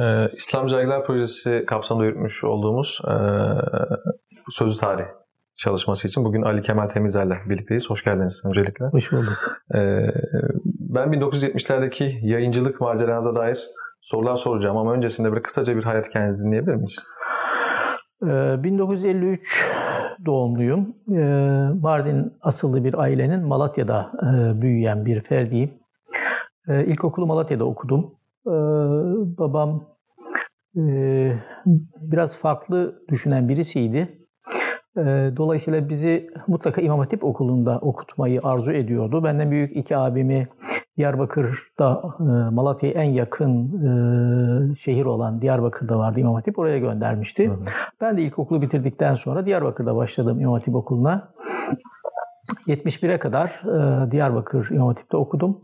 Ee, İslam Caygılar Projesi kapsamında yürütmüş olduğumuz e, sözlü tarih çalışması için bugün Ali Kemal Temizler'le birlikteyiz. Hoş geldiniz öncelikle. Hoş bulduk. Ee, ben 1970'lerdeki yayıncılık maceranıza dair sorular soracağım ama öncesinde böyle kısaca bir hayat hikayenizi dinleyebilir miyiz? 1953 ee, doğumluyum. Ee, Mardin asıllı bir ailenin Malatya'da e, büyüyen bir ferdiyim. Ee, ilkokulu Malatya'da okudum. Babam e, biraz farklı düşünen birisiydi. Dolayısıyla bizi mutlaka İmam Hatip okulunda okutmayı arzu ediyordu. Benden büyük iki abimi Diyarbakır'da e, Malatya'ya en yakın e, şehir olan Diyarbakır'da vardı İmam Hatip. Oraya göndermişti. Hı hı. Ben de ilkokulu bitirdikten sonra Diyarbakır'da başladım İmam Hatip okuluna. 71'e kadar Diyarbakır İmam Hatip'te okudum.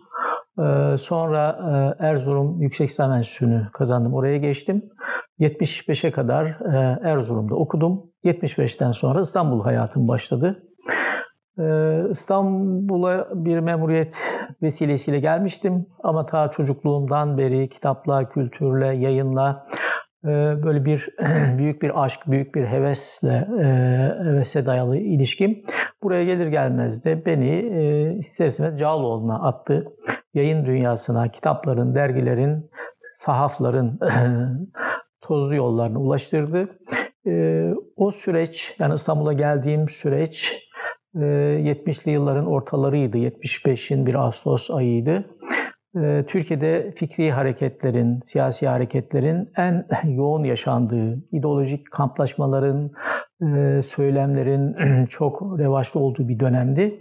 Sonra Erzurum Yüksek İslam Enstitüsü'nü kazandım. Oraya geçtim. 75'e kadar Erzurum'da okudum. 75'ten sonra İstanbul hayatım başladı. Ee, İstanbul'a bir memuriyet vesilesiyle gelmiştim ama ta çocukluğumdan beri kitapla, kültürle, yayınla e, böyle bir büyük bir aşk, büyük bir hevesle e, hevese dayalı ilişkim buraya gelir gelmez de beni e, ister istemez Cağaloğlu'na attı. Yayın dünyasına, kitapların, dergilerin, sahafların tozlu yollarına ulaştırdı. O süreç, yani İstanbul'a geldiğim süreç 70'li ee, yılların ortalarıydı. 75'in bir Ağustos ayıydı. Ee, Türkiye'de fikri hareketlerin, siyasi hareketlerin en yoğun yaşandığı, ideolojik kamplaşmaların, e, söylemlerin çok revaçlı olduğu bir dönemdi.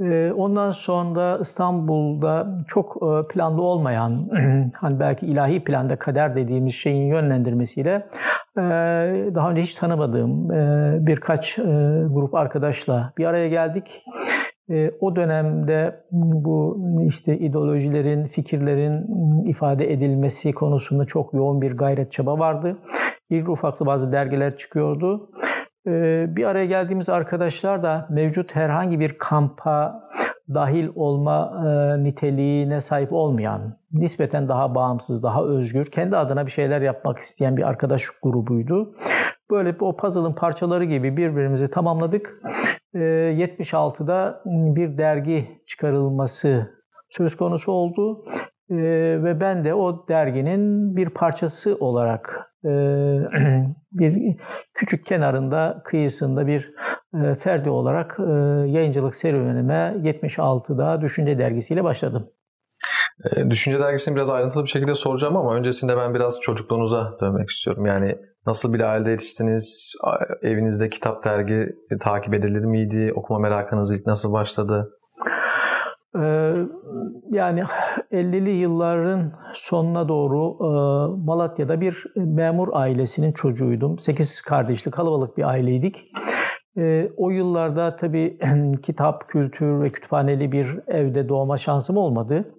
Ee, ondan sonra İstanbul'da çok e, planlı olmayan, hani belki ilahi planda kader dediğimiz şeyin yönlendirmesiyle e, daha önce hiç tanımadığım birkaç grup arkadaşla bir araya geldik. O dönemde bu işte ideolojilerin, fikirlerin ifade edilmesi konusunda çok yoğun bir gayret çaba vardı. İlk ufaklı bazı dergiler çıkıyordu. Ee, bir araya geldiğimiz arkadaşlar da mevcut herhangi bir kampa dahil olma e, niteliğine sahip olmayan, nispeten daha bağımsız, daha özgür, kendi adına bir şeyler yapmak isteyen bir arkadaş grubuydu. Böyle o puzzle'ın parçaları gibi birbirimizi tamamladık. 76'da ee, bir dergi çıkarılması söz konusu oldu. Ee, ve ben de o derginin bir parçası olarak e, bir küçük kenarında, kıyısında bir e, ferdi olarak e, yayıncılık serüvenime 76'da Düşünce Dergisi'yle başladım. Düşünce Dergisi'ni biraz ayrıntılı bir şekilde soracağım ama öncesinde ben biraz çocukluğunuza dönmek istiyorum. Yani nasıl bir ailede yetiştiniz? Evinizde kitap dergi takip edilir miydi? Okuma merakınız ilk nasıl başladı? Ee, yani 50'li yılların sonuna doğru e, Malatya'da bir memur ailesinin çocuğuydum. 8 kardeşli kalabalık bir aileydik. Ee, o yıllarda tabii kitap, kültür ve kütüphaneli bir evde doğma şansım olmadı.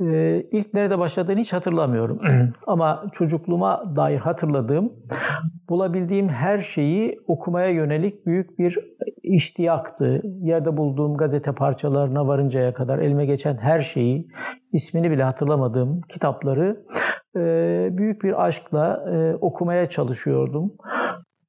Ee, ilk nerede başladığını hiç hatırlamıyorum. Ama çocukluğuma dair hatırladığım, bulabildiğim her şeyi okumaya yönelik büyük bir iştiyaktı. Yerde bulduğum gazete parçalarına varıncaya kadar elime geçen her şeyi, ismini bile hatırlamadığım kitapları e, büyük bir aşkla e, okumaya çalışıyordum.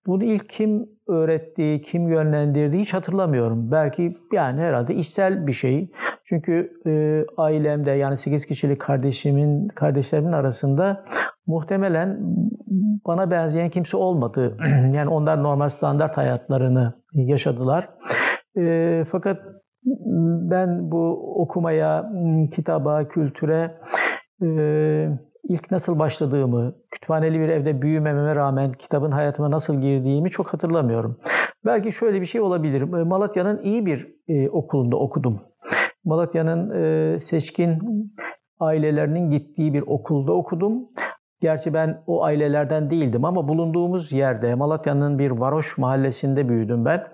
Bunu ilk kim öğretti, kim yönlendirdi hiç hatırlamıyorum. Belki yani herhalde içsel bir şey. Çünkü e, ailemde yani 8 kişilik kardeşimin, kardeşlerimin arasında muhtemelen bana benzeyen kimse olmadı. yani onlar normal standart hayatlarını yaşadılar. E, fakat ben bu okumaya, kitaba, kültüre e, ilk nasıl başladığımı, kütüphaneli bir evde büyümememe rağmen kitabın hayatıma nasıl girdiğimi çok hatırlamıyorum. Belki şöyle bir şey olabilir. Malatya'nın iyi bir e, okulunda okudum. Malatya'nın e, seçkin ailelerinin gittiği bir okulda okudum. Gerçi ben o ailelerden değildim ama bulunduğumuz yerde Malatya'nın bir varoş mahallesinde büyüdüm ben.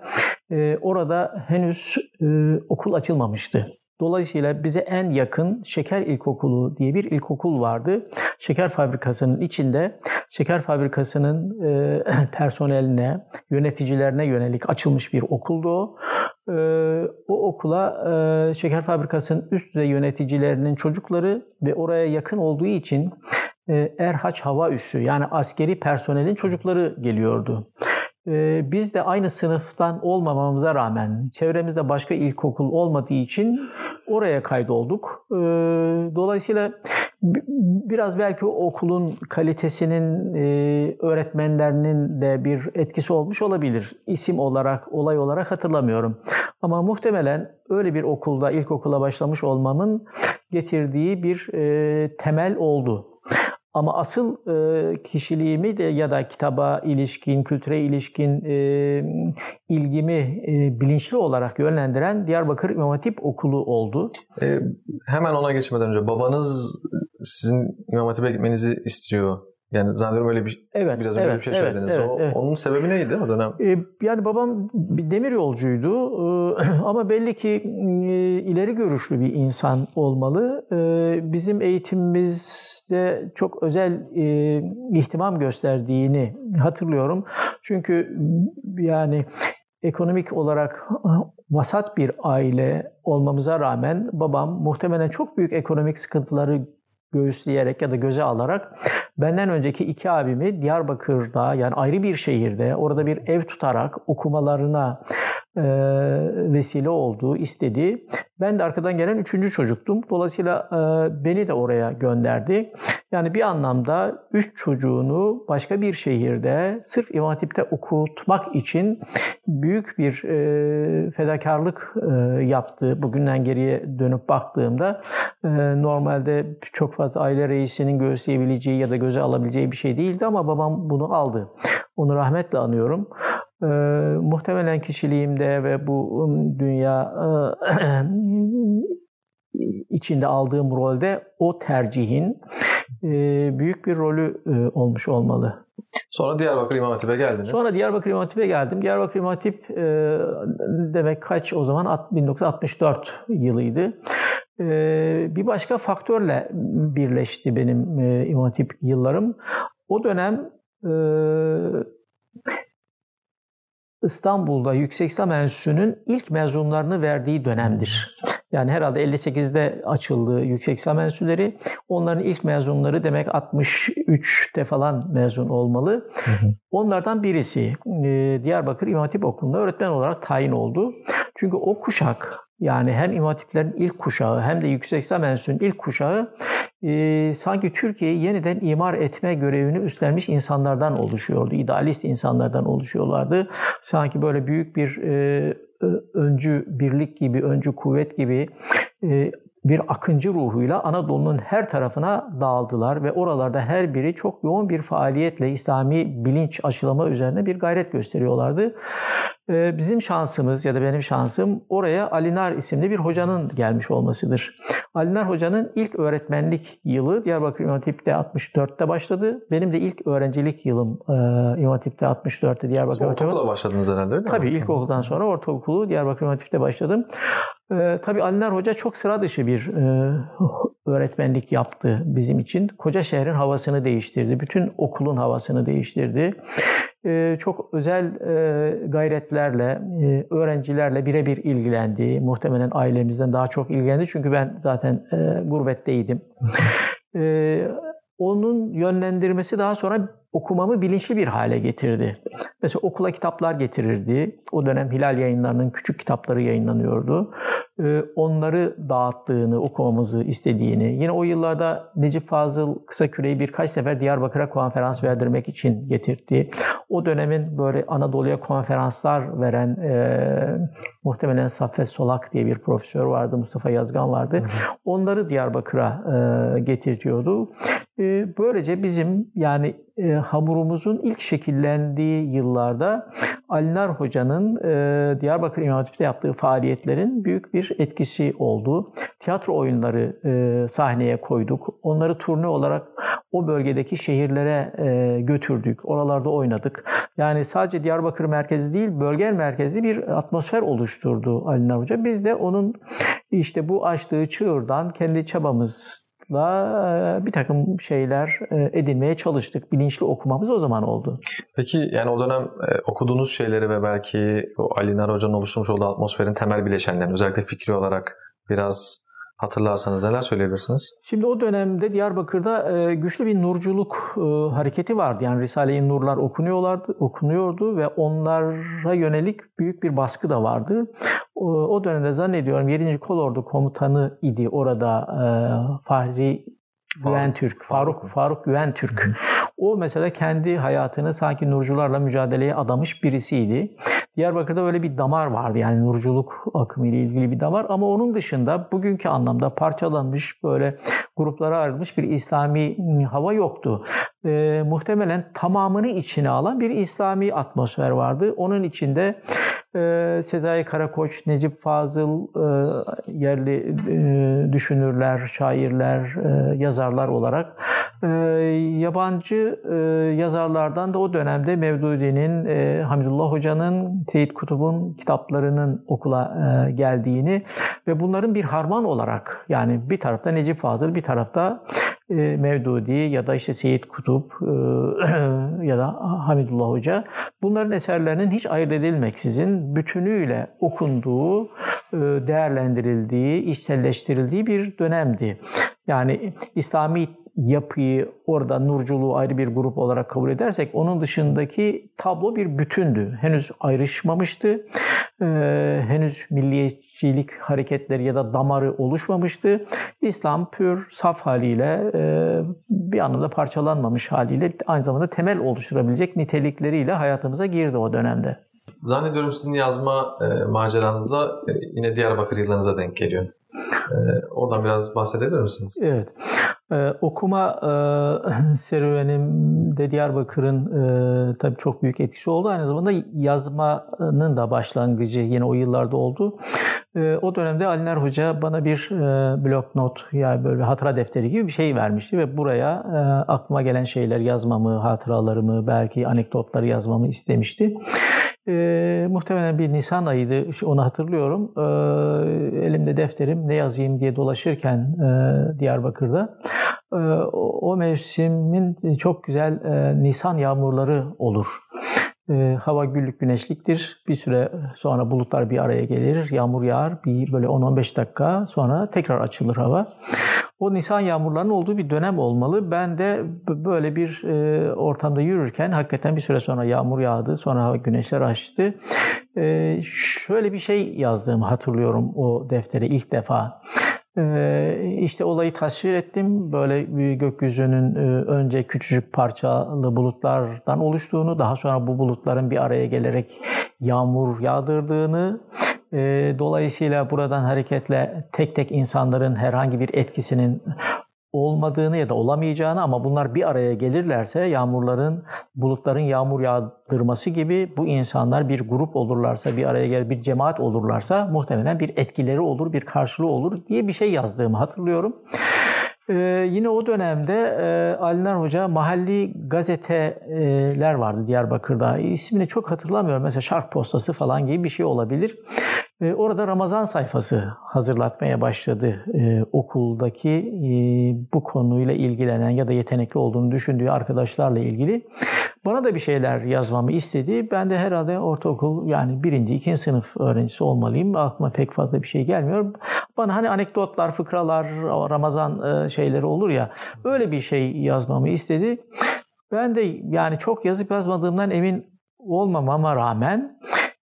E, orada henüz e, okul açılmamıştı. Dolayısıyla bize en yakın Şeker İlkokulu diye bir ilkokul vardı. Şeker fabrikasının içinde şeker fabrikasının e, personeline, yöneticilerine yönelik açılmış bir okuldu o. E, o okula e, şeker fabrikasının üst düzey yöneticilerinin çocukları ve oraya yakın olduğu için e, Erhaç Hava Üssü yani askeri personelin çocukları geliyordu. E, biz de aynı sınıftan olmamamıza rağmen çevremizde başka ilkokul olmadığı için oraya kaydolduk. E, dolayısıyla biraz belki o okulun kalitesinin öğretmenlerinin de bir etkisi olmuş olabilir. İsim olarak, olay olarak hatırlamıyorum. Ama muhtemelen öyle bir okulda ilkokula başlamış olmamın getirdiği bir temel oldu. Ama asıl e, kişiliğimi de ya da kitaba ilişkin, kültüre ilişkin e, ilgimi e, bilinçli olarak yönlendiren Diyarbakır İmam Hatip Okulu oldu. E, hemen ona geçmeden önce babanız sizin İmam Hatip'e gitmenizi istiyor yani zannediyorum öyle bir evet, biraz önce evet, bir şey söylediniz. Evet, o, evet. Onun sebebi neydi o dönem? Ee, yani babam bir demir yolcuydu ee, ama belli ki e, ileri görüşlü bir insan olmalı. Ee, bizim eğitimimizde çok özel e, ihtimam gösterdiğini hatırlıyorum. Çünkü yani ekonomik olarak vasat bir aile olmamıza rağmen babam muhtemelen çok büyük ekonomik sıkıntıları göğüsleyerek ya da göze alarak benden önceki iki abimi Diyarbakır'da yani ayrı bir şehirde orada bir ev tutarak okumalarına vesile oldu, istedi. Ben de arkadan gelen üçüncü çocuktum. Dolayısıyla e, beni de oraya gönderdi. Yani bir anlamda üç çocuğunu başka bir şehirde sırf İmam Hatip'te okutmak için büyük bir e, fedakarlık e, yaptı. Bugünden geriye dönüp baktığımda e, normalde çok fazla aile reisinin göğüsleyebileceği ya da göze alabileceği bir şey değildi ama babam bunu aldı. Onu rahmetle anıyorum. E, muhtemelen kişiliğimde ve bu dünya e, içinde aldığım rolde o tercihin e, büyük bir rolü e, olmuş olmalı. Sonra Diyarbakır İmam Hatip'e geldiniz. Sonra Diyarbakır İmam Hatip'e geldim. Diyarbakır İmam Hatip e, demek kaç o zaman 1964 yılıydı. Bir başka faktörle birleşti benim İmam Hatip yıllarım. O dönem İstanbul'da Yüksek İslam Enstitüsü'nün ilk mezunlarını verdiği dönemdir. Yani herhalde 58'de açıldı Yüksek İslam Enstitüleri. Onların ilk mezunları demek 63'te falan mezun olmalı. Hı hı. Onlardan birisi Diyarbakır İmam Hatip Okulu'nda öğretmen olarak tayin oldu. Çünkü o kuşak yani hem İmam Hatiplerin ilk kuşağı hem de Yüksek Enstitüsü'nün ilk kuşağı e, sanki Türkiye'yi yeniden imar etme görevini üstlenmiş insanlardan oluşuyordu. İdealist insanlardan oluşuyorlardı. Sanki böyle büyük bir e, öncü birlik gibi, öncü kuvvet gibi e, bir akıncı ruhuyla Anadolu'nun her tarafına dağıldılar ve oralarda her biri çok yoğun bir faaliyetle İslami bilinç aşılama üzerine bir gayret gösteriyorlardı. Ee, bizim şansımız ya da benim şansım oraya Alinar isimli bir hocanın gelmiş olmasıdır. Alinar hocanın ilk öğretmenlik yılı Diyarbakır İmam Hatip'te 64'te başladı. Benim de ilk öğrencilik yılım e, İmam Hatip'te 64'te Diyarbakır Ortaokula başladınız herhalde öyle mi? Tabii ilkokuldan sonra ortaokulu Diyarbakır İmam Hatip'te başladım. Ee, tabii Alinar Hoca çok sıra dışı bir e, öğretmenlik yaptı bizim için. Koca şehrin havasını değiştirdi. Bütün okulun havasını değiştirdi. Ee, çok özel e, gayretlerle, e, öğrencilerle birebir ilgilendi. Muhtemelen ailemizden daha çok ilgilendi. Çünkü ben zaten e, gurbetteydim. Ee, onun yönlendirmesi daha sonra okumamı bilinçli bir hale getirdi. Mesela okula kitaplar getirirdi. O dönem Hilal yayınlarının küçük kitapları yayınlanıyordu. Ee, onları dağıttığını, okumamızı istediğini. Yine o yıllarda Necip Fazıl Kısaküre'yi birkaç sefer Diyarbakır'a konferans verdirmek için getirdi. O dönemin böyle Anadolu'ya konferanslar veren e, muhtemelen Saffet Solak diye bir profesör vardı, Mustafa Yazgan vardı. Onları Diyarbakır'a e, getirtiyordu. E, böylece bizim yani e, hamurumuzun ilk şekillendiği yıllarda Alinar Hoca'nın e, Diyarbakır İmam Hatip'te yaptığı faaliyetlerin büyük bir etkisi oldu. Tiyatro oyunları e, sahneye koyduk. Onları turne olarak o bölgedeki şehirlere e, götürdük. Oralarda oynadık. Yani sadece Diyarbakır merkezi değil, bölge merkezi bir atmosfer oluşturdu Alinar Hoca. Biz de onun işte bu açtığı çığırdan kendi çabamız bir takım şeyler edinmeye çalıştık. Bilinçli okumamız o zaman oldu. Peki yani o dönem okuduğunuz şeyleri ve belki o Ali Nar Hoca'nın oluşturmuş olduğu atmosferin temel bileşenlerini özellikle fikri olarak biraz hatırlarsanız neler söyleyebilirsiniz? Şimdi o dönemde Diyarbakır'da e, güçlü bir nurculuk e, hareketi vardı. Yani Risale-i Nurlar okunuyorlardı, okunuyordu ve onlara yönelik büyük bir baskı da vardı. O dönemde zannediyorum 7. Kolordu komutanı idi orada e, Fahri Güven Türk, Faruk Faruk, Faruk Güven Türk. O mesela kendi hayatını sanki nurcularla mücadeleye adamış birisiydi. Diyarbakır'da öyle bir damar vardı yani nurculuk akımı ile ilgili bir damar ama onun dışında bugünkü anlamda parçalanmış böyle gruplara ayrılmış bir İslami hava yoktu. E, muhtemelen tamamını içine alan bir İslami atmosfer vardı. Onun içinde e, Sezai Karakoç, Necip Fazıl, e, yerli e, düşünürler, şairler, e, yazarlar olarak e, yabancı e, yazarlardan da o dönemde Mevdudi'nin, e, Hamidullah Hoca'nın, Seyit Kutub'un kitaplarının okula e, geldiğini ve bunların bir harman olarak yani bir tarafta Necip Fazıl, bir tarafta e, Mevdudi ya da işte Seyit Kutup ya da Hamidullah Hoca bunların eserlerinin hiç ayırt edilmeksizin bütünüyle okunduğu, değerlendirildiği, içselleştirildiği bir dönemdi. Yani İslami yapıyı orada nurculuğu ayrı bir grup olarak kabul edersek onun dışındaki tablo bir bütündü. Henüz ayrışmamıştı. Ee, henüz milliyetçilik hareketleri ya da damarı oluşmamıştı. İslam pür, saf haliyle e, bir anlamda parçalanmamış haliyle aynı zamanda temel oluşturabilecek nitelikleriyle hayatımıza girdi o dönemde. Zannediyorum sizin yazma e, maceranızda e, yine Diyarbakır yıllarınıza denk geliyor. E, oradan biraz bahsedebilir misiniz? Evet. Ee, okuma e, serüvenimde Diyarbakır'ın e, tabii çok büyük etkisi oldu. Aynı zamanda yazmanın da başlangıcı yine o yıllarda oldu. E, o dönemde Aliner Hoca bana bir e, blok not yani böyle hatıra defteri gibi bir şey vermişti ve buraya e, aklıma gelen şeyler yazmamı, hatıralarımı, belki anekdotları yazmamı istemişti. E, muhtemelen bir Nisan ayıydı, onu hatırlıyorum. E, elimde defterim ne yazayım diye dolaşırken e, Diyarbakır'da e, o, o mevsimin çok güzel e, Nisan yağmurları olur. E, hava güllük güneşliktir. Bir süre sonra bulutlar bir araya gelir, yağmur yağar. Bir böyle 10-15 dakika sonra tekrar açılır hava. O Nisan yağmurlarının olduğu bir dönem olmalı. Ben de böyle bir e, ortamda yürürken hakikaten bir süre sonra yağmur yağdı. Sonra hava güneşler açtı. E, şöyle bir şey yazdığımı hatırlıyorum o deftere ilk defa. Ee, işte olayı tasvir ettim. Böyle bir gökyüzünün e, önce küçücük parçalı bulutlardan oluştuğunu, daha sonra bu bulutların bir araya gelerek yağmur yağdırdığını, e, dolayısıyla buradan hareketle tek tek insanların herhangi bir etkisinin olmadığını ya da olamayacağını ama bunlar bir araya gelirlerse yağmurların, bulutların yağmur yağdırması gibi bu insanlar bir grup olurlarsa, bir araya gelir bir cemaat olurlarsa muhtemelen bir etkileri olur, bir karşılığı olur diye bir şey yazdığımı hatırlıyorum. Ee, yine o dönemde e, Alinar Hoca mahalli gazeteler vardı Diyarbakır'da. İsmini çok hatırlamıyorum. Mesela Şark Postası falan gibi bir şey olabilir. E, orada Ramazan sayfası hazırlatmaya başladı. E, okuldaki e, bu konuyla ilgilenen ya da yetenekli olduğunu düşündüğü arkadaşlarla ilgili bana da bir şeyler yazmamı istedi. Ben de herhalde ortaokul yani birinci, ikinci sınıf öğrencisi olmalıyım. Aklıma pek fazla bir şey gelmiyor. Bana hani anekdotlar, fıkralar, Ramazan şeyleri olur ya öyle bir şey yazmamı istedi. Ben de yani çok yazıp yazmadığımdan emin olmamama rağmen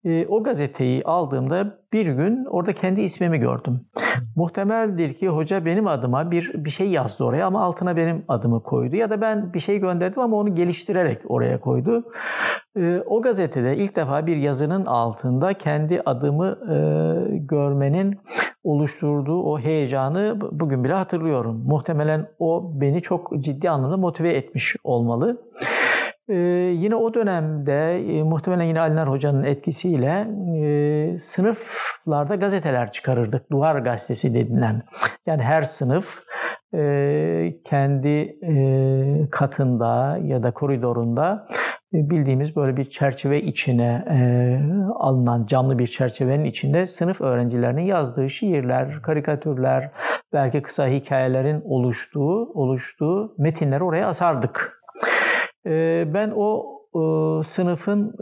e, o gazeteyi aldığımda bir gün orada kendi ismimi gördüm. Muhtemeldir ki hoca benim adıma bir bir şey yazdı oraya ama altına benim adımı koydu ya da ben bir şey gönderdim ama onu geliştirerek oraya koydu. E, o gazetede ilk defa bir yazının altında kendi adımı e, görmenin oluşturduğu o heyecanı bugün bile hatırlıyorum. Muhtemelen o beni çok ciddi anlamda motive etmiş olmalı. Ee, yine o dönemde e, muhtemelen yine Alinar Hoca'nın etkisiyle e, sınıflarda gazeteler çıkarırdık. Duvar gazetesi denilen. Yani her sınıf e, kendi e, katında ya da koridorunda e, bildiğimiz böyle bir çerçeve içine e, alınan camlı bir çerçevenin içinde sınıf öğrencilerinin yazdığı şiirler, karikatürler, belki kısa hikayelerin oluştuğu oluştuğu metinleri oraya asardık. Ben o sınıfın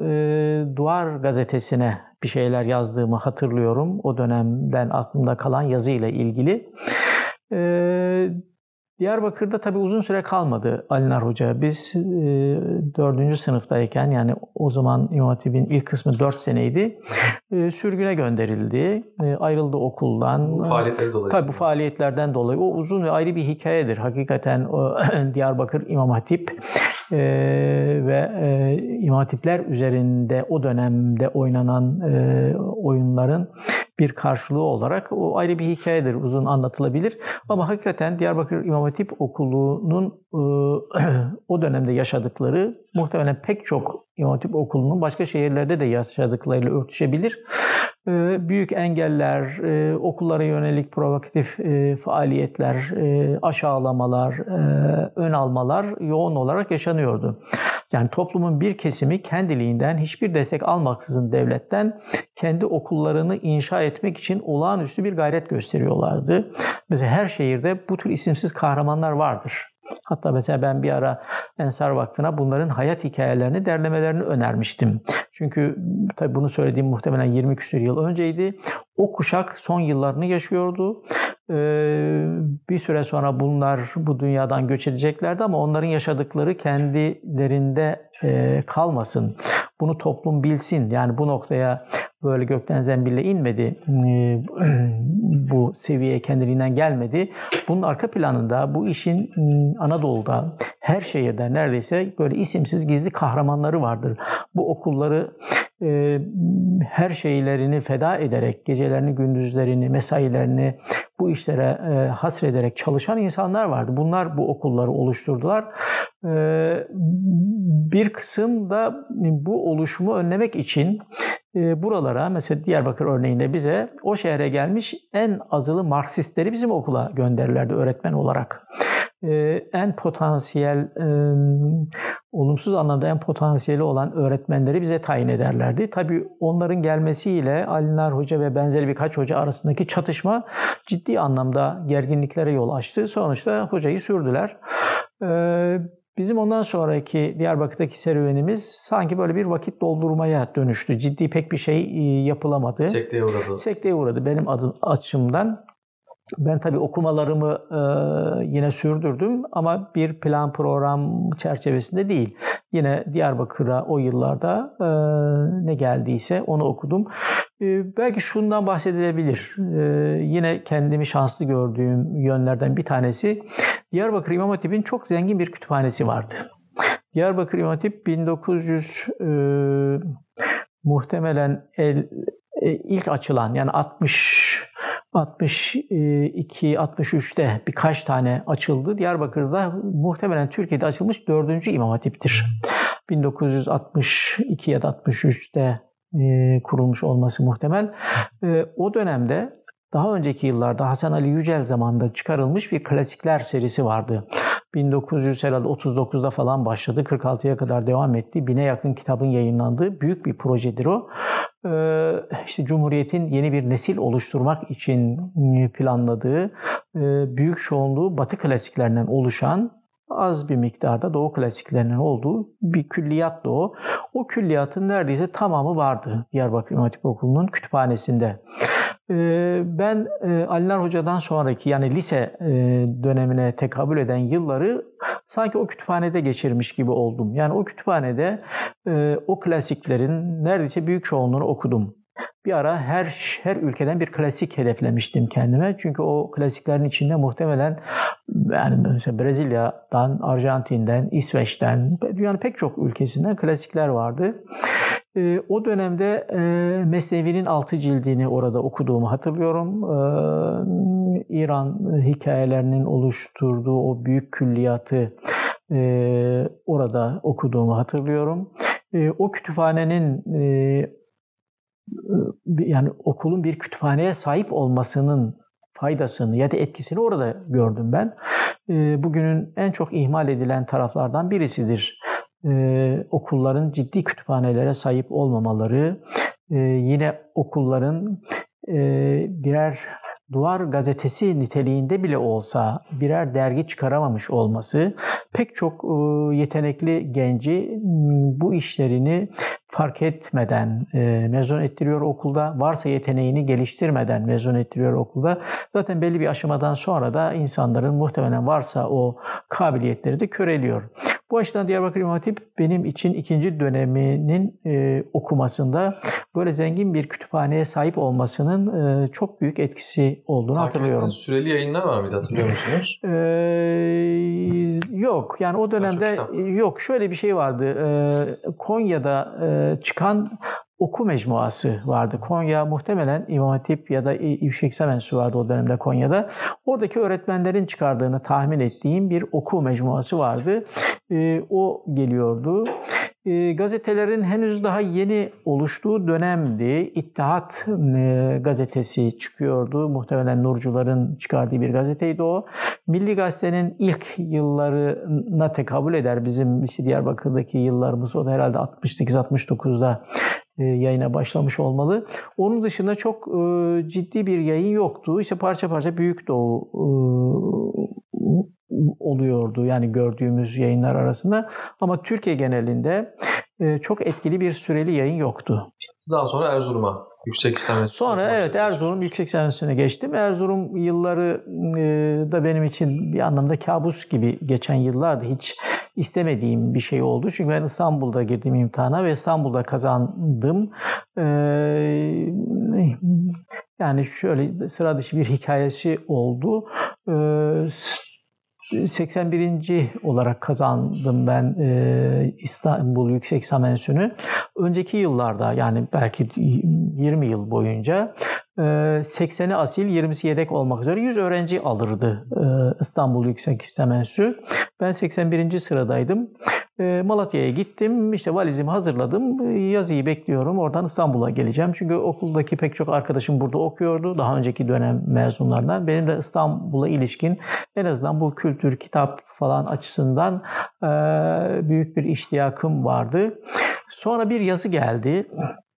duvar gazetesine bir şeyler yazdığımı hatırlıyorum. O dönemden aklımda kalan yazıyla ilgili. Diyarbakır'da tabii uzun süre kalmadı Alinar Hoca. Biz e, 4. sınıftayken yani o zaman İmam Hatip'in ilk kısmı 4 seneydi. E, sürgüne gönderildi. E, ayrıldı okuldan. Bu faaliyetleri dolayısıyla. Tabii bu faaliyetlerden dolayı. O uzun ve ayrı bir hikayedir. Hakikaten o Diyarbakır İmam Hatip e, ve e, İmam Hatipler üzerinde o dönemde oynanan e, oyunların bir karşılığı olarak o ayrı bir hikayedir. Uzun anlatılabilir. Ama hakikaten Diyarbakır İmam Hatip Okulu'nun e, o dönemde yaşadıkları muhtemelen pek çok İmam Hatip Okulu'nun başka şehirlerde de yaşadıklarıyla örtüşebilir. E, büyük engeller, e, okullara yönelik provokatif e, faaliyetler, e, aşağılamalar, ön almalar yoğun olarak yaşanıyordu. Yani toplumun bir kesimi kendiliğinden hiçbir destek almaksızın devletten kendi okullarını inşa etmek için olağanüstü bir gayret gösteriyorlardı. Mesela her şehirde bu tür isimsiz kahramanlar vardır. Hatta mesela ben bir ara Ensar Vakfı'na bunların hayat hikayelerini derlemelerini önermiştim. Çünkü tabii bunu söylediğim muhtemelen 20 küsur yıl önceydi. O kuşak son yıllarını yaşıyordu. Ee, bir süre sonra bunlar bu dünyadan göç edeceklerdi ama onların yaşadıkları kendilerinde e, kalmasın. Bunu toplum bilsin. Yani bu noktaya böyle gökten zembille inmedi. Bu seviye kendiliğinden gelmedi. Bunun arka planında bu işin Anadolu'da her şehirde neredeyse böyle isimsiz gizli kahramanları vardır. Bu okulları her şeylerini feda ederek, gecelerini, gündüzlerini, mesailerini bu işlere e, hasrederek çalışan insanlar vardı. Bunlar bu okulları oluşturdular. E, bir kısım da bu oluşumu önlemek için e, buralara mesela Diyarbakır örneğinde bize o şehre gelmiş en azılı Marksistleri bizim okula gönderirlerdi öğretmen olarak. En potansiyel olumsuz anlamda en potansiyeli olan öğretmenleri bize tayin ederlerdi. Tabii onların gelmesiyle Alinar Hoca ve benzeri birkaç hoca arasındaki çatışma ciddi anlamda gerginliklere yol açtı. Sonuçta hocayı sürdüler. Bizim ondan sonraki Diyarbakır'daki serüvenimiz sanki böyle bir vakit doldurmaya dönüştü. Ciddi pek bir şey yapılamadı. Sekteye uğradı. Sekteye uğradı benim adım, açımdan. Ben tabii okumalarımı e, yine sürdürdüm ama bir plan program çerçevesinde değil. Yine Diyarbakır'a o yıllarda e, ne geldiyse onu okudum. E, belki şundan bahsedilebilir. Yine kendimi şanslı gördüğüm yönlerden bir tanesi Diyarbakır İmam Hatip'in çok zengin bir kütüphanesi vardı. Diyarbakır İmam Hatip 1900 e, muhtemelen el, ilk açılan yani 60 62-63'te birkaç tane açıldı. Diyarbakır'da muhtemelen Türkiye'de açılmış dördüncü İmam Hatip'tir. 1962 ya da 63'te e, kurulmuş olması muhtemel. E, o dönemde daha önceki yıllarda Hasan Ali Yücel zamanında çıkarılmış bir klasikler serisi vardı. 1939'da falan başladı. 46'ya kadar devam etti. Bine yakın kitabın yayınlandığı büyük bir projedir o. Ee, işte Cumhuriyet'in yeni bir nesil oluşturmak için planladığı ıı, büyük çoğunluğu Batı klasiklerinden oluşan az bir miktarda Doğu klasiklerinin olduğu bir külliyat da o. O külliyatın neredeyse tamamı vardı Diyarbakır İmam Okulu'nun kütüphanesinde. Ee, ben e, Alinar Hoca'dan sonraki yani lise e, dönemine tekabül eden yılları sanki o kütüphanede geçirmiş gibi oldum. Yani o kütüphanede e, o klasiklerin neredeyse büyük çoğunluğunu okudum. Bir ara her her ülkeden bir klasik hedeflemiştim kendime. Çünkü o klasiklerin içinde muhtemelen yani mesela Brezilya'dan, Arjantin'den, İsveç'ten, dünyanın pek çok ülkesinden klasikler vardı. E, o dönemde e, Mesnevi'nin altı cildini orada okuduğumu hatırlıyorum. E, İran hikayelerinin oluşturduğu o büyük külliyatı e, orada okuduğumu hatırlıyorum. E, o kütüphanenin e, yani okulun bir kütüphaneye sahip olmasının faydasını ya da etkisini orada gördüm ben. E, bugünün en çok ihmal edilen taraflardan birisidir e, okulların ciddi kütüphanelere sahip olmamaları, yine okulların e, birer duvar gazetesi niteliğinde bile olsa birer dergi çıkaramamış olması pek çok e, yetenekli genci bu işlerini fark etmeden e, mezun ettiriyor okulda. Varsa yeteneğini geliştirmeden mezun ettiriyor okulda. Zaten belli bir aşamadan sonra da insanların muhtemelen varsa o kabiliyetleri de köreliyor. Bu açıdan Diyarbakır İmam Hatip benim için ikinci döneminin e, okumasında böyle zengin bir kütüphaneye sahip olmasının e, çok büyük etkisi olduğunu Takip hatırlıyorum. süreli yayınlar var mıydı hatırlıyor musunuz? Ee, yok yani o dönemde yok şöyle bir şey vardı. Ee, Konya'da e, çıkan oku mecmuası vardı. Konya muhtemelen İmam Hatip ya da Yüksek Semensu vardı o dönemde Konya'da. Oradaki öğretmenlerin çıkardığını tahmin ettiğim bir oku mecmuası vardı. Ee, o geliyordu. Ee, gazetelerin henüz daha yeni oluştuğu dönemdi. İttihat e, gazetesi çıkıyordu. Muhtemelen Nurcuların çıkardığı bir gazeteydi o. Milli Gazete'nin ilk yıllarına tekabül eder bizim işte Diyarbakır'daki yıllarımız. O da herhalde 68-69'da e, yayına başlamış olmalı. Onun dışında çok e, ciddi bir yayın yoktu. İşte parça parça Büyük Doğu e, oluyordu yani gördüğümüz yayınlar arasında. Ama Türkiye genelinde e, çok etkili bir süreli yayın yoktu. Daha sonra Erzurum'a Yüksek İslam Enstitüsü'ne Sonra evet Erzurum Yüksek İslam Enstitüsü'ne geçtim. Erzurum yılları e, da benim için bir anlamda kabus gibi geçen yıllardı. Hiç istemediğim bir şey oldu. Çünkü ben İstanbul'da girdim imtihana ve İstanbul'da kazandım. E, yani şöyle sıra dışı bir hikayesi oldu. E, 81. olarak kazandım ben e, İstanbul Yüksek İslam Önceki yıllarda yani belki 20 yıl boyunca 80'i e, asil 20'si yedek olmak üzere 100 öğrenci alırdı e, İstanbul Yüksek İslam Ben 81. sıradaydım. Ee, Malatya'ya gittim. İşte valizimi hazırladım. Yazıyı bekliyorum. Oradan İstanbul'a geleceğim. Çünkü okuldaki pek çok arkadaşım burada okuyordu. Daha önceki dönem mezunlarından. Benim de İstanbul'a ilişkin en azından bu kültür, kitap falan açısından e, büyük bir iştiyakım vardı. Sonra bir yazı geldi.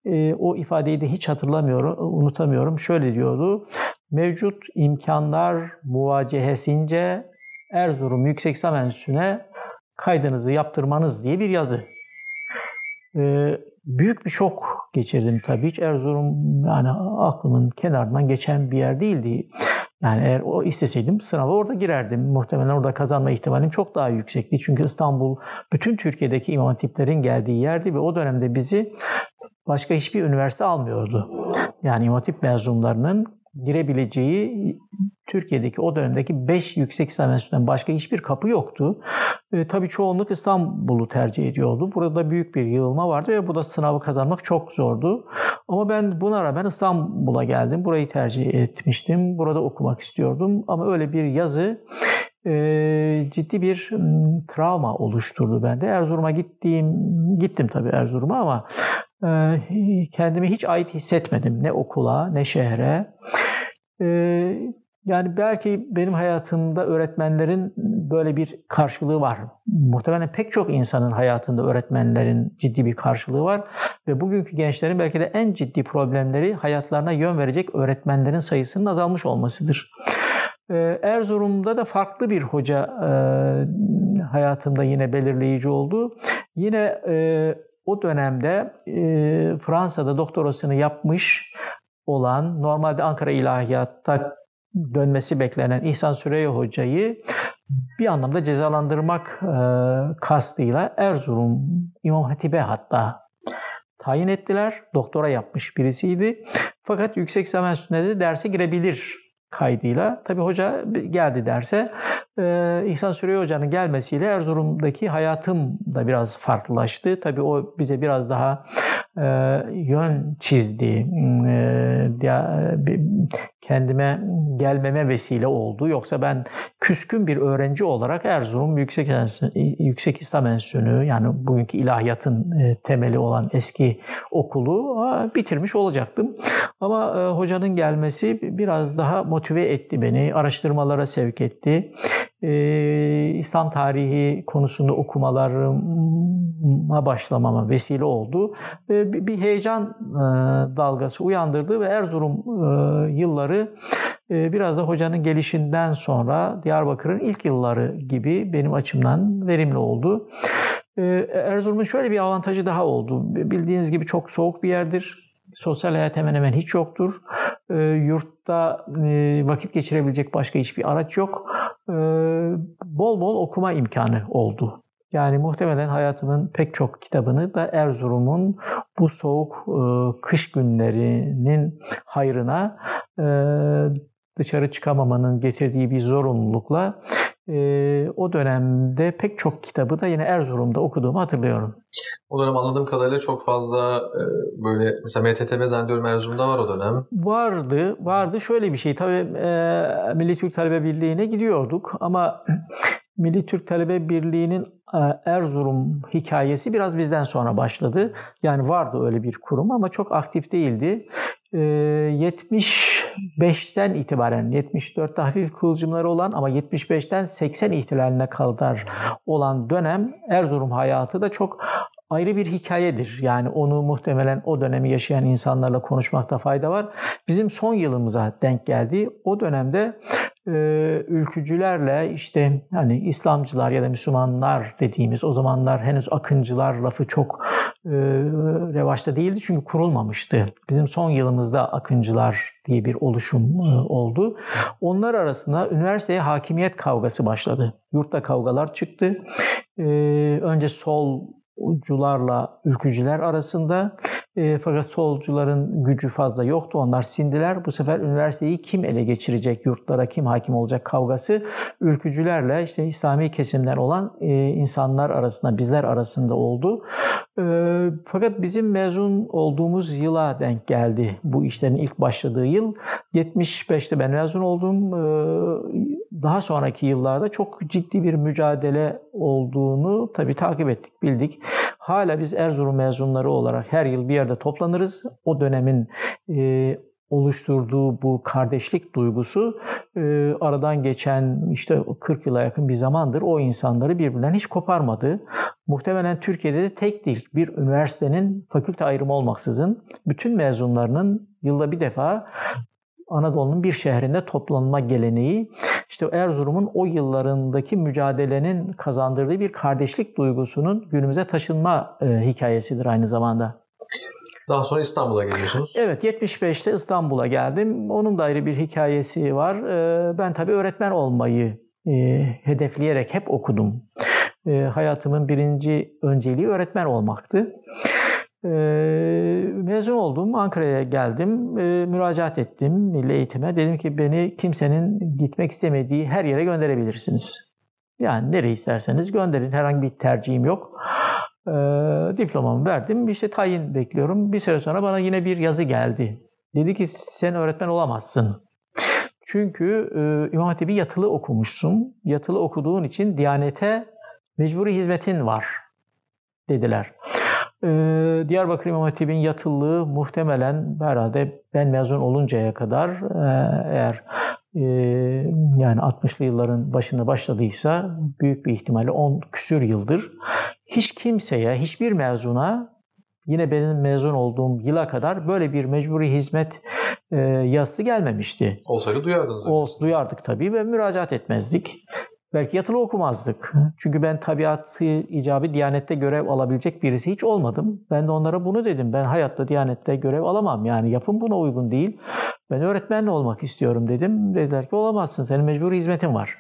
E, o ifadeyi de hiç hatırlamıyorum, unutamıyorum. Şöyle diyordu. Mevcut imkanlar muvacehesince Erzurum Yüksek İslam Enstitüsü'ne kaydınızı yaptırmanız diye bir yazı. Ee, büyük bir şok geçirdim tabii. Hiç Erzurum yani aklımın kenarından geçen bir yer değildi. Yani eğer o isteseydim sınava orada girerdim. Muhtemelen orada kazanma ihtimalim çok daha yüksekti. Çünkü İstanbul bütün Türkiye'deki imam hatiplerin geldiği yerdi ve o dönemde bizi başka hiçbir üniversite almıyordu. Yani imam hatip mezunlarının girebileceği Türkiye'deki o dönemdeki 5 yüksek İslam enstitüsünden başka hiçbir kapı yoktu. E, tabii çoğunluk İstanbul'u tercih ediyordu. Burada büyük bir yığılma vardı ve bu da sınavı kazanmak çok zordu. Ama ben buna rağmen İstanbul'a geldim. Burayı tercih etmiştim. Burada okumak istiyordum. Ama öyle bir yazı e, ciddi bir travma oluşturdu bende. Erzurum'a gittiğim, gittim tabii Erzurum'a ama kendimi hiç ait hissetmedim. Ne okula, ne şehre. E, yani belki benim hayatımda öğretmenlerin böyle bir karşılığı var. Muhtemelen pek çok insanın hayatında öğretmenlerin ciddi bir karşılığı var. Ve bugünkü gençlerin belki de en ciddi problemleri hayatlarına yön verecek öğretmenlerin sayısının azalmış olmasıdır. Ee, Erzurum'da da farklı bir hoca e, hayatımda yine belirleyici oldu. Yine e, o dönemde e, Fransa'da doktorasını yapmış olan normalde Ankara İlahiyat'ta dönmesi beklenen İhsan Süreyya Hoca'yı bir anlamda cezalandırmak e, kastıyla Erzurum İmam Hatip'e hatta tayin ettiler. Doktora yapmış birisiydi. Fakat yüksek zaman de derse girebilir kaydıyla. Tabii hoca geldi derse e, İhsan Süreyya Hoca'nın gelmesiyle Erzurum'daki hayatım da biraz farklılaştı. Tabii o bize biraz daha e, yön çizdi. E, kendime gelmeme vesile oldu. Yoksa ben küskün bir öğrenci olarak Erzurum Yüksek, Yüksek İslam Enstitüsü'nü yani bugünkü ilahiyatın e, temeli olan eski okulu bitirmiş olacaktım. Ama e, hocanın gelmesi biraz daha motive etti beni. Araştırmalara sevk etti e, İslam tarihi konusunda okumalarıma başlamama vesile oldu. E, bir, heyecan e, dalgası uyandırdı ve Erzurum e, yılları e, biraz da hocanın gelişinden sonra Diyarbakır'ın ilk yılları gibi benim açımdan verimli oldu. Erzurum'un şöyle bir avantajı daha oldu. Bildiğiniz gibi çok soğuk bir yerdir. Sosyal hayat hemen hemen hiç yoktur. Yurtta vakit geçirebilecek başka hiçbir araç yok. Bol bol okuma imkanı oldu. Yani muhtemelen hayatımın pek çok kitabını da Erzurum'un bu soğuk kış günlerinin hayrına dışarı çıkamamanın getirdiği bir zorunlulukla o dönemde pek çok kitabı da yine Erzurum'da okuduğumu hatırlıyorum. O dönem anladığım kadarıyla çok fazla böyle mesela MTTB zannediyorum Erzurum'da var o dönem. Vardı, vardı. Şöyle bir şey tabii Milli Türk Talebe Birliği'ne gidiyorduk ama Milli Türk Talebe Birliği'nin Erzurum hikayesi biraz bizden sonra başladı. Yani vardı öyle bir kurum ama çok aktif değildi. 75'ten itibaren 74'te hafif kıvılcımları olan ama 75'ten 80 ihtilaline kadar olan dönem Erzurum hayatı da çok ayrı bir hikayedir. Yani onu muhtemelen o dönemi yaşayan insanlarla konuşmakta fayda var. Bizim son yılımıza denk geldi. O dönemde e, ülkücülerle işte hani İslamcılar ya da Müslümanlar dediğimiz o zamanlar henüz akıncılar lafı çok e, revaçta değildi çünkü kurulmamıştı. Bizim son yılımızda akıncılar diye bir oluşum e, oldu. Onlar arasında üniversiteye hakimiyet kavgası başladı. Yurtta kavgalar çıktı. E, önce sol solcularla ülkücüler arasında. E, fakat solcuların gücü fazla yoktu. Onlar sindiler. Bu sefer üniversiteyi kim ele geçirecek, yurtlara kim hakim olacak kavgası ülkücülerle işte İslami kesimler olan e, insanlar arasında, bizler arasında oldu. E, fakat bizim mezun olduğumuz yıla denk geldi bu işlerin ilk başladığı yıl. 75'te ben mezun oldum. E, daha sonraki yıllarda çok ciddi bir mücadele olduğunu tabii takip ettik, bildik. Hala biz Erzurum mezunları olarak her yıl bir yerde toplanırız. O dönemin e, oluşturduğu bu kardeşlik duygusu e, aradan geçen işte 40 yıla yakın bir zamandır o insanları birbirinden hiç koparmadı. Muhtemelen Türkiye'de de tek değil bir üniversitenin fakülte ayrımı olmaksızın bütün mezunlarının yılda bir defa Anadolu'nun bir şehrinde toplanma geleneği işte Erzurum'un o yıllarındaki mücadelenin kazandırdığı bir kardeşlik duygusunun günümüze taşınma e, hikayesidir aynı zamanda. Daha sonra İstanbul'a geliyorsunuz. Evet 75'te İstanbul'a geldim. Onun da ayrı bir hikayesi var. E, ben tabii öğretmen olmayı e, hedefleyerek hep okudum. E, hayatımın birinci önceliği öğretmen olmaktı. E, mezun oldum, Ankara'ya geldim, e, müracaat ettim milli eğitime. Dedim ki beni kimsenin gitmek istemediği her yere gönderebilirsiniz. Yani nereye isterseniz gönderin, herhangi bir tercihim yok. E, diplomamı verdim, işte tayin bekliyorum. Bir süre sonra bana yine bir yazı geldi. Dedi ki sen öğretmen olamazsın. Çünkü e, İmam Hatip'i yatılı okumuşsun. Yatılı okuduğun için Diyanet'e mecburi hizmetin var dediler. Ee, Diyarbakır İmam Hatip'in yatıllığı muhtemelen herhalde ben mezun oluncaya kadar e, eğer e, yani 60'lı yılların başında başladıysa büyük bir ihtimalle 10 küsür yıldır hiç kimseye, hiçbir mezuna yine benim mezun olduğum yıla kadar böyle bir mecburi hizmet e, yazısı gelmemişti. Olsaydı duyardınız. O, duyardık tabii ve müracaat etmezdik. Belki yatılı okumazdık. Çünkü ben tabiatı icabı Diyanet'te görev alabilecek birisi hiç olmadım. Ben de onlara bunu dedim. Ben hayatta Diyanet'te görev alamam. Yani yapım buna uygun değil. Ben öğretmen olmak istiyorum dedim. Dediler ki olamazsın. Senin mecbur hizmetin var.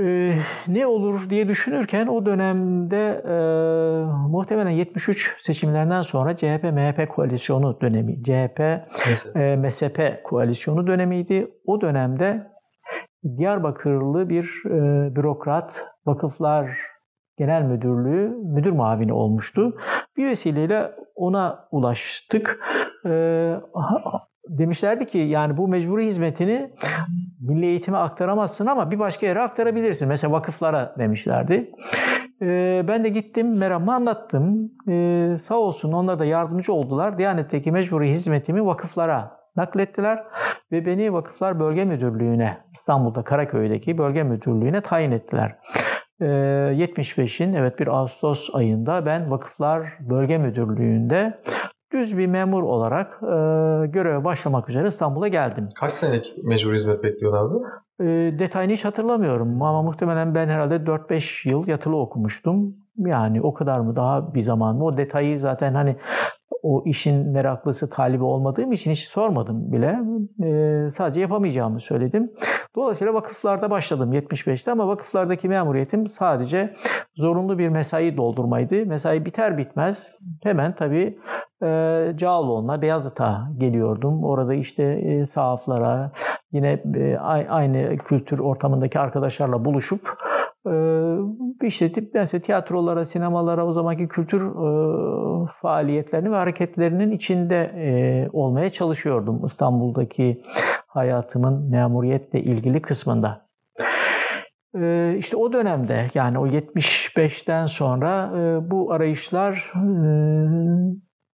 Ee, ne olur diye düşünürken o dönemde e, muhtemelen 73 seçimlerinden sonra CHP-MHP koalisyonu dönemi, CHP-MSP e, koalisyonu dönemiydi. O dönemde Diyarbakırlı bir e, bürokrat, Vakıflar Genel Müdürlüğü müdür mavini olmuştu. Bir vesileyle ona ulaştık. E, demişlerdi ki yani bu mecburi hizmetini milli eğitime aktaramazsın ama bir başka yere aktarabilirsin. Mesela vakıflara demişlerdi. E, ben de gittim meramı anlattım. E, sağ olsun onlar da yardımcı oldular. Diyanet'teki mecburi hizmetimi vakıflara naklettiler ve beni Vakıflar Bölge Müdürlüğü'ne İstanbul'da Karaköy'deki bölge müdürlüğüne tayin ettiler. 75'in ee, evet bir Ağustos ayında ben Vakıflar Bölge Müdürlüğü'nde düz bir memur olarak e, göreve başlamak üzere İstanbul'a geldim. Kaç senelik mecbur hizmet bekliyorlardı? E, detayını hiç hatırlamıyorum ama muhtemelen ben herhalde 4-5 yıl yatılı okumuştum. Yani o kadar mı daha bir zaman mı? O detayı zaten hani o işin meraklısı, talibi olmadığım için hiç sormadım bile. E, sadece yapamayacağımı söyledim. Dolayısıyla vakıflarda başladım 75'te ama vakıflardaki memuriyetim sadece zorunlu bir mesai doldurmaydı. Mesai biter bitmez hemen tabii e, Cağaloğlu'na, Beyazıt'a geliyordum. Orada işte e, sahaflara, yine e, aynı kültür ortamındaki arkadaşlarla buluşup işte mesela tiyatrolara, sinemalara, o zamanki kültür e, faaliyetlerini ve hareketlerinin içinde e, olmaya çalışıyordum İstanbul'daki hayatımın memuriyetle ilgili kısmında. Ee, işte o dönemde yani o 75'ten sonra e, bu arayışlar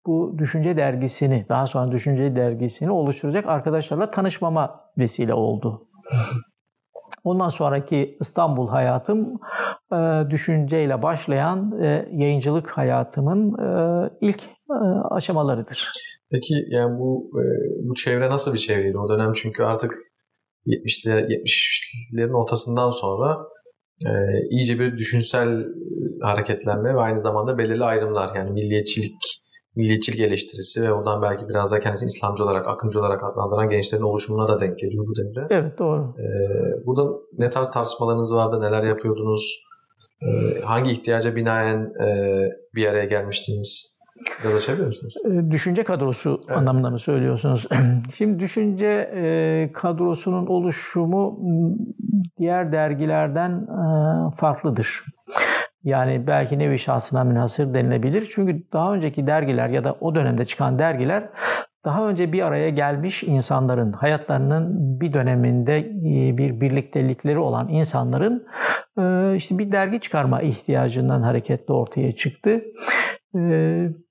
bu düşünce dergisini, daha sonra düşünce dergisini oluşturacak arkadaşlarla tanışmama vesile oldu. Ondan sonraki İstanbul hayatım e, düşünceyle başlayan e, yayıncılık hayatımın e, ilk aşamalarıdır. Peki yani bu bu çevre nasıl bir çevreydi o dönem? Çünkü artık 70'ler 70'lerin ortasından sonra iyice bir düşünsel hareketlenme ve aynı zamanda belirli ayrımlar yani milliyetçilik milliyetçilik eleştirisi ve oradan belki biraz da kendisini İslamcı olarak, akımcı olarak adlandıran gençlerin oluşumuna da denk geliyor bu devre. Evet doğru. Ee, burada ne tarz tartışmalarınız vardı, neler yapıyordunuz, ee, hangi ihtiyaca binaen e, bir araya gelmiştiniz? Biraz açabilir misiniz? Ee, düşünce kadrosu evet. anlamında mı söylüyorsunuz? Şimdi düşünce e, kadrosunun oluşumu diğer dergilerden e, farklıdır. Yani belki nevi şahsına münhasır denilebilir. Çünkü daha önceki dergiler ya da o dönemde çıkan dergiler daha önce bir araya gelmiş insanların, hayatlarının bir döneminde e, bir birliktelikleri olan insanların e, işte bir dergi çıkarma ihtiyacından hareketle ortaya çıktı. E,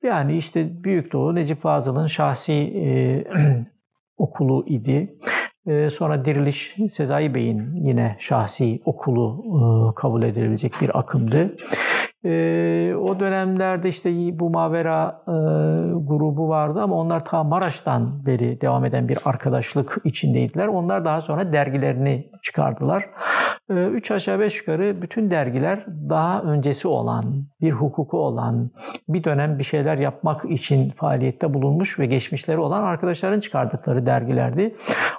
yani işte Büyük Doğu Necip Fazıl'ın şahsi okulu idi. Ee, sonra Diriliş Sezai Bey'in yine şahsi okulu e, kabul edilebilecek bir akımdı. E, o dönemlerde işte bu Mavera e, grubu vardı ama onlar ta Maraş'tan beri devam eden bir arkadaşlık içindeydiler. Onlar daha sonra dergilerini çıkardılar. E, üç aşağı beş yukarı bütün dergiler daha öncesi olan, bir hukuku olan, bir dönem bir şeyler yapmak için faaliyette bulunmuş ve geçmişleri olan arkadaşların çıkardıkları dergilerdi.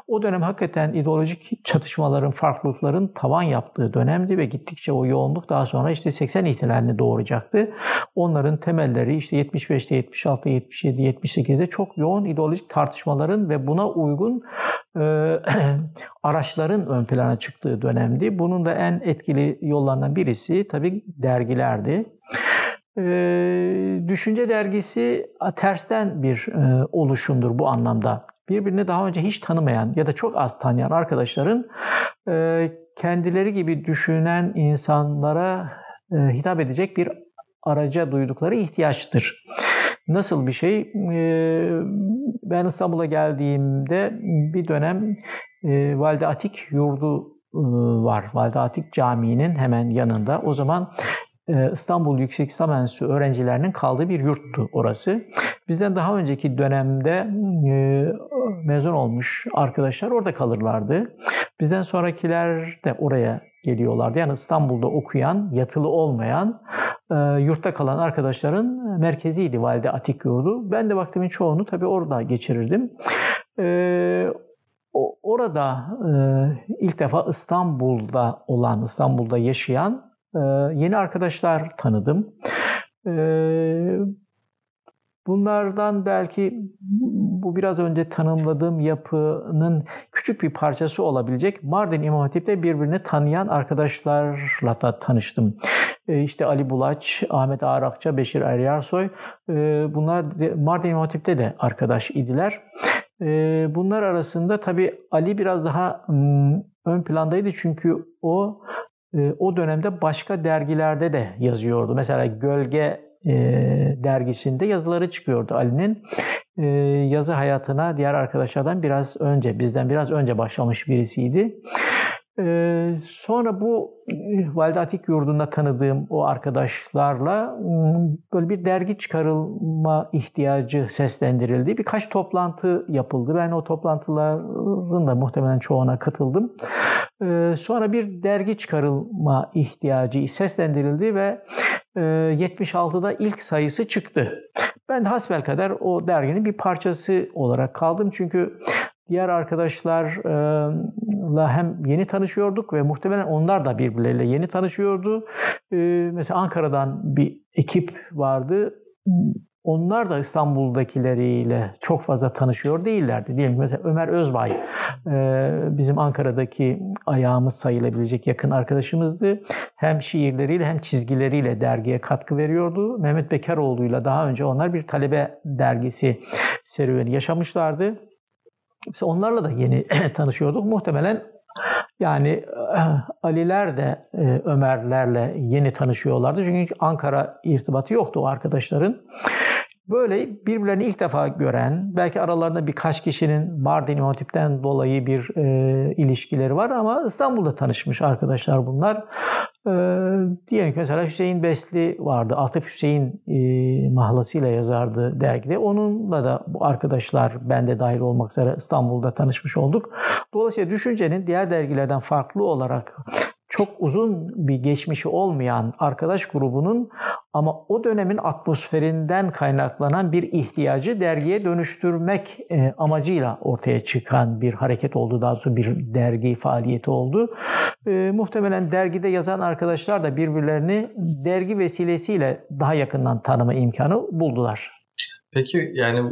O dönem hakikaten ideolojik çatışmaların, farklılıkların tavan yaptığı dönemdi ve gittikçe o yoğunluk daha sonra işte 80 ihtilalini kökenini doğuracaktı. Onların temelleri işte 75'te, 76'da, 77, 78'de çok yoğun ideolojik tartışmaların ve buna uygun e, araçların ön plana çıktığı dönemdi. Bunun da en etkili yollarından birisi tabii dergilerdi. Ee, Düşünce dergisi tersten bir e, oluşumdur bu anlamda. Birbirini daha önce hiç tanımayan ya da çok az tanıyan arkadaşların e, kendileri gibi düşünen insanlara e, hitap edecek bir araca duydukları ihtiyaçtır. Nasıl bir şey? E, ben İstanbul'a geldiğimde bir dönem e, Valide Atik yurdu var. Valide Atik Camii'nin hemen yanında. O zaman İstanbul Yüksek İslam Enstitüsü öğrencilerinin kaldığı bir yurttu orası. Bizden daha önceki dönemde mezun olmuş arkadaşlar orada kalırlardı. Bizden sonrakiler de oraya geliyorlardı. Yani İstanbul'da okuyan, yatılı olmayan, e, yurtta kalan arkadaşların merkeziydi Valide Atik Yurdu. Ben de vaktimin çoğunu tabii orada geçirirdim. E, orada e, ilk defa İstanbul'da olan, İstanbul'da yaşayan e, yeni arkadaşlar tanıdım. E, Bunlardan belki bu biraz önce tanımladığım yapının küçük bir parçası olabilecek Mardin İmam Hatip'te birbirini tanıyan arkadaşlarla da tanıştım. E, işte Ali Bulaç, Ahmet Ağrakça, Beşir Eryarsoy e, bunlar Mardin İmam Hatip'te de arkadaş idiler. Bunlar arasında tabii Ali biraz daha ön plandaydı çünkü o o dönemde başka dergilerde de yazıyordu. Mesela Gölge e, dergisinde yazıları çıkıyordu Ali'nin. E, yazı hayatına diğer arkadaşlardan biraz önce, bizden biraz önce başlamış birisiydi. Ee, sonra bu e, Valide Atik Yurdu'nda tanıdığım o arkadaşlarla ıı, böyle bir dergi çıkarılma ihtiyacı seslendirildi. Birkaç toplantı yapıldı. Ben o toplantıların da muhtemelen çoğuna katıldım. E, sonra bir dergi çıkarılma ihtiyacı seslendirildi ve 76'da e, ilk sayısı çıktı. Ben de hasbelkader o derginin bir parçası olarak kaldım. Çünkü diğer arkadaşlarla hem yeni tanışıyorduk ve muhtemelen onlar da birbirleriyle yeni tanışıyordu. Mesela Ankara'dan bir ekip vardı. Onlar da İstanbul'dakileriyle çok fazla tanışıyor değillerdi. Diyelim mesela Ömer Özbay bizim Ankara'daki ayağımız sayılabilecek yakın arkadaşımızdı. Hem şiirleriyle hem çizgileriyle dergiye katkı veriyordu. Mehmet Bekaroğlu'yla daha önce onlar bir talebe dergisi serüveni yaşamışlardı. Mesela onlarla da yeni tanışıyorduk. Muhtemelen yani Aliler de Ömerlerle yeni tanışıyorlardı. Çünkü Ankara irtibatı yoktu o arkadaşların. Böyle birbirlerini ilk defa gören, belki aralarında birkaç kişinin Mardin İmam dolayı bir e, ilişkileri var ama İstanbul'da tanışmış arkadaşlar bunlar. E, diyelim ki mesela Hüseyin Besli vardı. Atıf Hüseyin e, mahlasıyla yazardı dergide. Onunla da bu arkadaşlar ben de dahil olmak üzere İstanbul'da tanışmış olduk. Dolayısıyla düşüncenin diğer dergilerden farklı olarak çok uzun bir geçmişi olmayan arkadaş grubunun ama o dönemin atmosferinden kaynaklanan bir ihtiyacı dergiye dönüştürmek e, amacıyla ortaya çıkan bir hareket oldu. Daha sonra bir dergi faaliyeti oldu. E, muhtemelen dergide yazan arkadaşlar da birbirlerini dergi vesilesiyle daha yakından tanıma imkanı buldular. Peki yani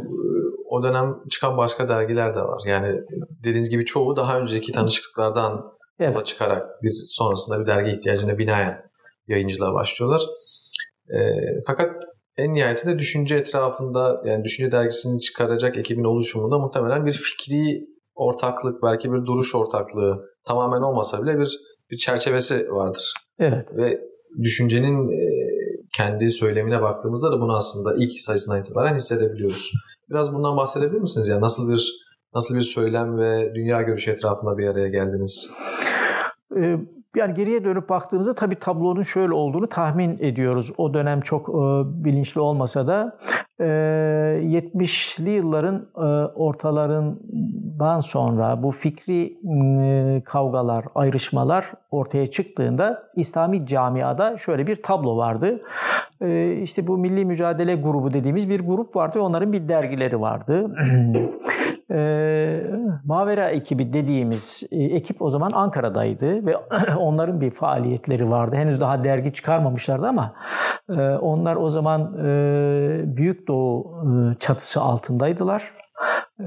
o dönem çıkan başka dergiler de var. Yani dediğiniz gibi çoğu daha önceki tanışıklıklardan evet. yola çıkarak bir sonrasında bir dergi ihtiyacına binaen yayıncılığa başlıyorlar. E, fakat en nihayetinde düşünce etrafında yani düşünce dergisini çıkaracak ekibin oluşumunda muhtemelen bir fikri ortaklık, belki bir duruş ortaklığı tamamen olmasa bile bir bir çerçevesi vardır. Evet. Ve düşüncenin e, kendi söylemine baktığımızda da bunu aslında ilk sayısından itibaren hissedebiliyoruz. Biraz bundan bahsedebilir misiniz? Yani nasıl bir nasıl bir söylem ve dünya görüşü etrafında bir araya geldiniz? Ee, yani geriye dönüp baktığımızda tabii tablonun şöyle olduğunu tahmin ediyoruz. O dönem çok e, bilinçli olmasa da e, 70'li yılların e, ortalarından sonra bu fikri e, kavgalar, ayrışmalar ortaya çıktığında İslami camiada şöyle bir tablo vardı. E, işte bu Milli Mücadele Grubu dediğimiz bir grup vardı ve onların bir dergileri vardı. e, Mavera ekibi dediğimiz e, ekip o zaman Ankara'daydı ve onların bir faaliyetleri vardı. Henüz daha dergi çıkarmamışlardı ama e, onlar o zaman e, Büyük Doğu e, çatısı altındaydılar.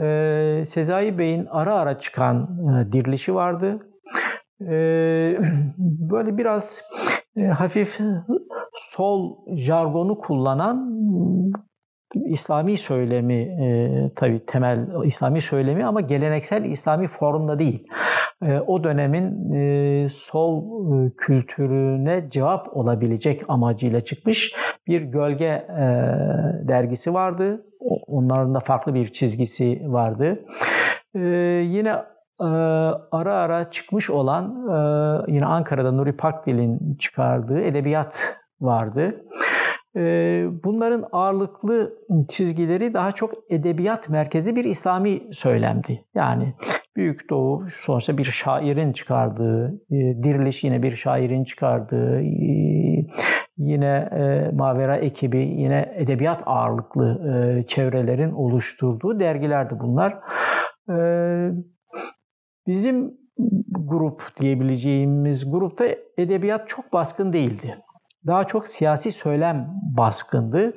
E, Sezai Bey'in ara ara çıkan e, dirilişi vardı. E, böyle biraz e, hafif sol jargonu kullanan İslami söylemi e, tabii temel İslami söylemi ama geleneksel İslami formda değil. E, o dönemin e, sol e, kültürüne cevap olabilecek amacıyla çıkmış bir gölge e, dergisi vardı. Onların da farklı bir çizgisi vardı. E, yine e, ara ara çıkmış olan e, yine Ankara'da Nuri Pakdil'in çıkardığı edebiyat vardı. Bunların ağırlıklı çizgileri daha çok edebiyat merkezi bir İslami söylemdi. Yani Büyük Doğu sonuçta bir şairin çıkardığı, Diriliş yine bir şairin çıkardığı, yine Mavera ekibi yine edebiyat ağırlıklı çevrelerin oluşturduğu dergilerdi bunlar. Bizim grup diyebileceğimiz grupta edebiyat çok baskın değildi daha çok siyasi söylem baskındı.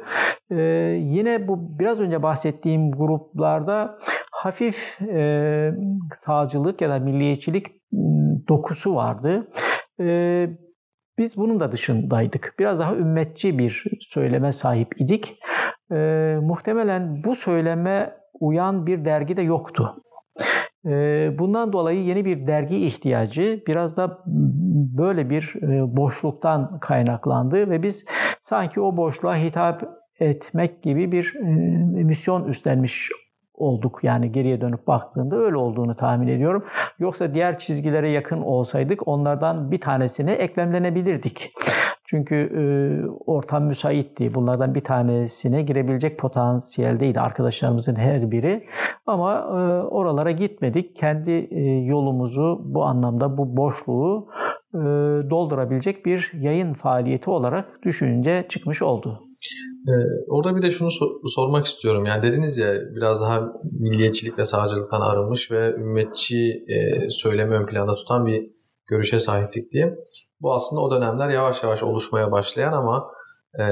Ee, yine bu biraz önce bahsettiğim gruplarda hafif e, sağcılık ya da milliyetçilik dokusu vardı. Ee, biz bunun da dışındaydık. Biraz daha ümmetçi bir söyleme sahip idik. Ee, muhtemelen bu söyleme uyan bir dergi de yoktu. Ee, bundan dolayı yeni bir dergi ihtiyacı biraz da böyle bir e, boşluktan kaynaklandı ve biz sanki o boşluğa hitap etmek gibi bir e, misyon üstlenmiş olduk. Yani geriye dönüp baktığında öyle olduğunu tahmin ediyorum. Yoksa diğer çizgilere yakın olsaydık onlardan bir tanesine eklemlenebilirdik. Çünkü e, ortam müsaitti. Bunlardan bir tanesine girebilecek potansiyeldeydi arkadaşlarımızın her biri. Ama e, oralara gitmedik. Kendi e, yolumuzu bu anlamda bu boşluğu e, doldurabilecek bir yayın faaliyeti olarak düşünce çıkmış oldu. Ee, orada bir de şunu sor- sormak istiyorum. Yani dediniz ya biraz daha milliyetçilik ve sağcılıktan arınmış ve ümmetçi e, söylemi ön planda tutan bir görüşe sahiptik diye. Bu aslında o dönemler yavaş yavaş oluşmaya başlayan ama e,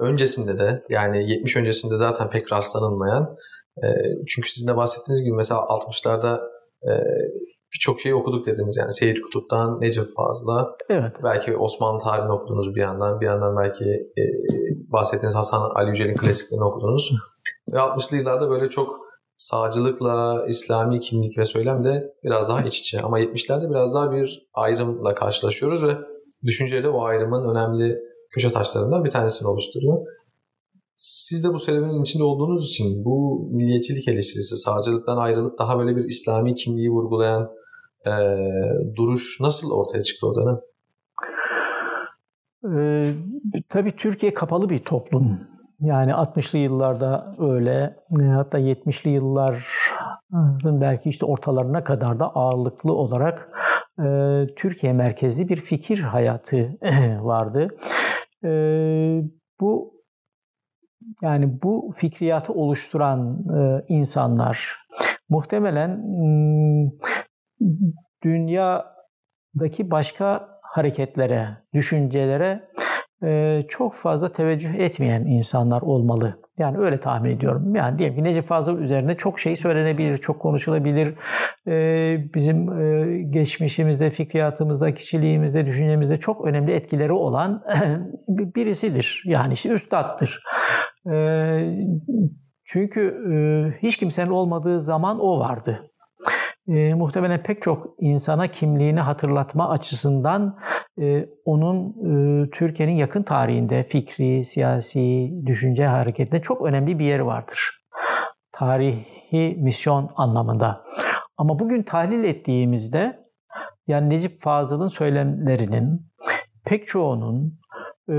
öncesinde de yani 70 öncesinde zaten pek rastlanılmayan e, çünkü sizin de bahsettiğiniz gibi mesela 60'larda e, birçok şeyi okuduk dediniz. Yani Seyit Kutup'tan Necip Fazıl'a evet. belki Osmanlı tarihini okudunuz bir yandan. Bir yandan belki e, bahsettiğiniz Hasan Ali Yücel'in klasiklerini okudunuz. Ve 60'lı yıllarda böyle çok sağcılıkla İslami kimlik ve söylem de biraz daha iç içe. Ama 70'lerde biraz daha bir ayrımla karşılaşıyoruz ve düşünce de o ayrımın önemli köşe taşlarından bir tanesini oluşturuyor. Siz de bu serüvenin içinde olduğunuz için bu milliyetçilik eleştirisi, sağcılıktan ayrılıp daha böyle bir İslami kimliği vurgulayan e, duruş nasıl ortaya çıktı o dönem? Ee, tabii Türkiye kapalı bir toplum. Yani 60'lı yıllarda öyle, hatta 70'li yılların belki işte ortalarına kadar da ağırlıklı olarak Türkiye merkezli bir fikir hayatı vardı. Bu yani bu fikriyatı oluşturan insanlar muhtemelen dünyadaki başka hareketlere, düşüncelere çok fazla teveccüh etmeyen insanlar olmalı. Yani öyle tahmin ediyorum. Yani diyelim ki Necip Fazıl üzerine çok şey söylenebilir, çok konuşulabilir. E, bizim e, geçmişimizde, fikriyatımızda, kişiliğimizde, düşüncemizde çok önemli etkileri olan birisidir. Yani işte üstattır. Çünkü hiç kimsenin olmadığı zaman o vardı e, muhtemelen pek çok insana kimliğini hatırlatma açısından e, onun e, Türkiye'nin yakın tarihinde fikri, siyasi, düşünce hareketinde çok önemli bir yeri vardır. Tarihi misyon anlamında. Ama bugün tahlil ettiğimizde yani Necip Fazıl'ın söylemlerinin pek çoğunun e,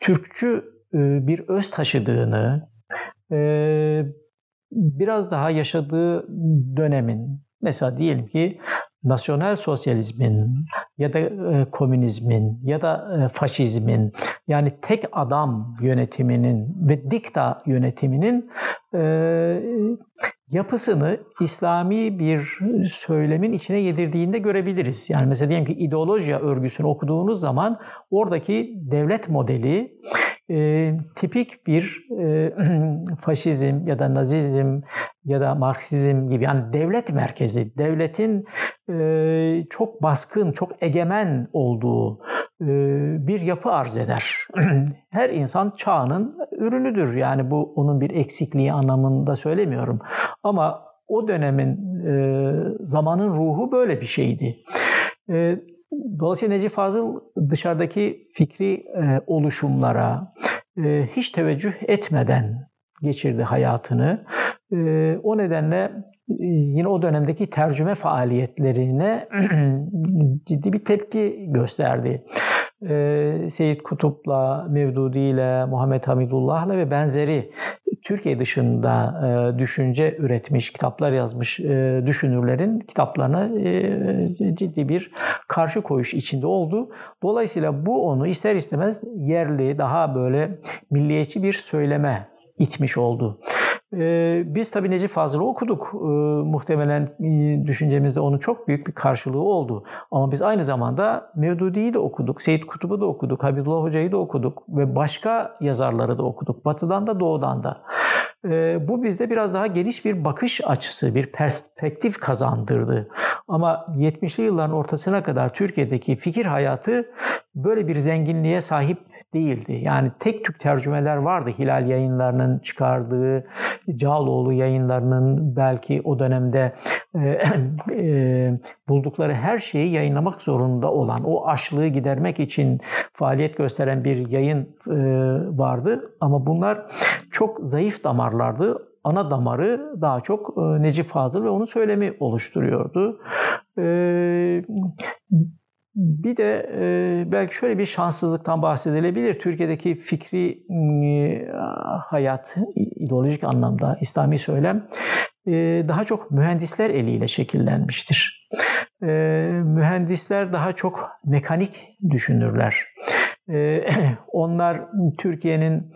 Türkçü e, bir öz taşıdığını, e, biraz daha yaşadığı dönemin mesela diyelim ki nasyonel sosyalizmin ya da e, komünizmin ya da e, faşizmin yani tek adam yönetiminin ve dikta yönetiminin e, yapısını İslami bir söylemin içine yedirdiğinde görebiliriz. Yani mesela diyelim ki ideoloji örgüsünü okuduğunuz zaman oradaki devlet modeli e, tipik bir e, faşizm ya da nazizm ya da Marksizm gibi yani devlet merkezi, devletin e, çok baskın, çok egemen olduğu e, bir yapı arz eder. Her insan çağının ürünüdür. Yani bu onun bir eksikliği anlamında söylemiyorum. Ama o dönemin e, zamanın ruhu böyle bir şeydi. E, Dolayısıyla Necip Fazıl dışarıdaki fikri e, oluşumlara e, hiç teveccüh etmeden geçirdi hayatını. E, o nedenle yine o dönemdeki tercüme faaliyetlerine ciddi bir tepki gösterdi e, Seyit Kutup'la, Mevdudi ile, Muhammed Hamidullah'la ve benzeri Türkiye dışında e, düşünce üretmiş, kitaplar yazmış e, düşünürlerin kitaplarına e, ciddi bir karşı koyuş içinde oldu. Dolayısıyla bu onu ister istemez yerli, daha böyle milliyetçi bir söyleme itmiş oldu. Ee, biz tabii Necip Fazıl'ı okuduk. Ee, muhtemelen e, düşüncemizde onun çok büyük bir karşılığı oldu. Ama biz aynı zamanda Mevdudi'yi de okuduk, Seyit Kutub'u da okuduk, Habibullah Hoca'yı da okuduk ve başka yazarları da okuduk. Batıdan da doğudan da. Ee, bu bizde biraz daha geniş bir bakış açısı, bir perspektif kazandırdı. Ama 70'li yılların ortasına kadar Türkiye'deki fikir hayatı böyle bir zenginliğe sahip değildi. Yani tek tük tercümeler vardı. Hilal yayınlarının çıkardığı, Cağaloğlu yayınlarının belki o dönemde e, e, buldukları her şeyi yayınlamak zorunda olan, o açlığı gidermek için faaliyet gösteren bir yayın e, vardı. Ama bunlar çok zayıf damarlardı ana damarı daha çok e, Necip Fazıl ve onun söylemi oluşturuyordu. E, bir de e, belki şöyle bir şanssızlıktan bahsedilebilir. Türkiye'deki fikri e, hayat, ideolojik anlamda İslami söylem e, daha çok mühendisler eliyle şekillenmiştir. Mühendisler daha çok mekanik düşünürler. Onlar Türkiye'nin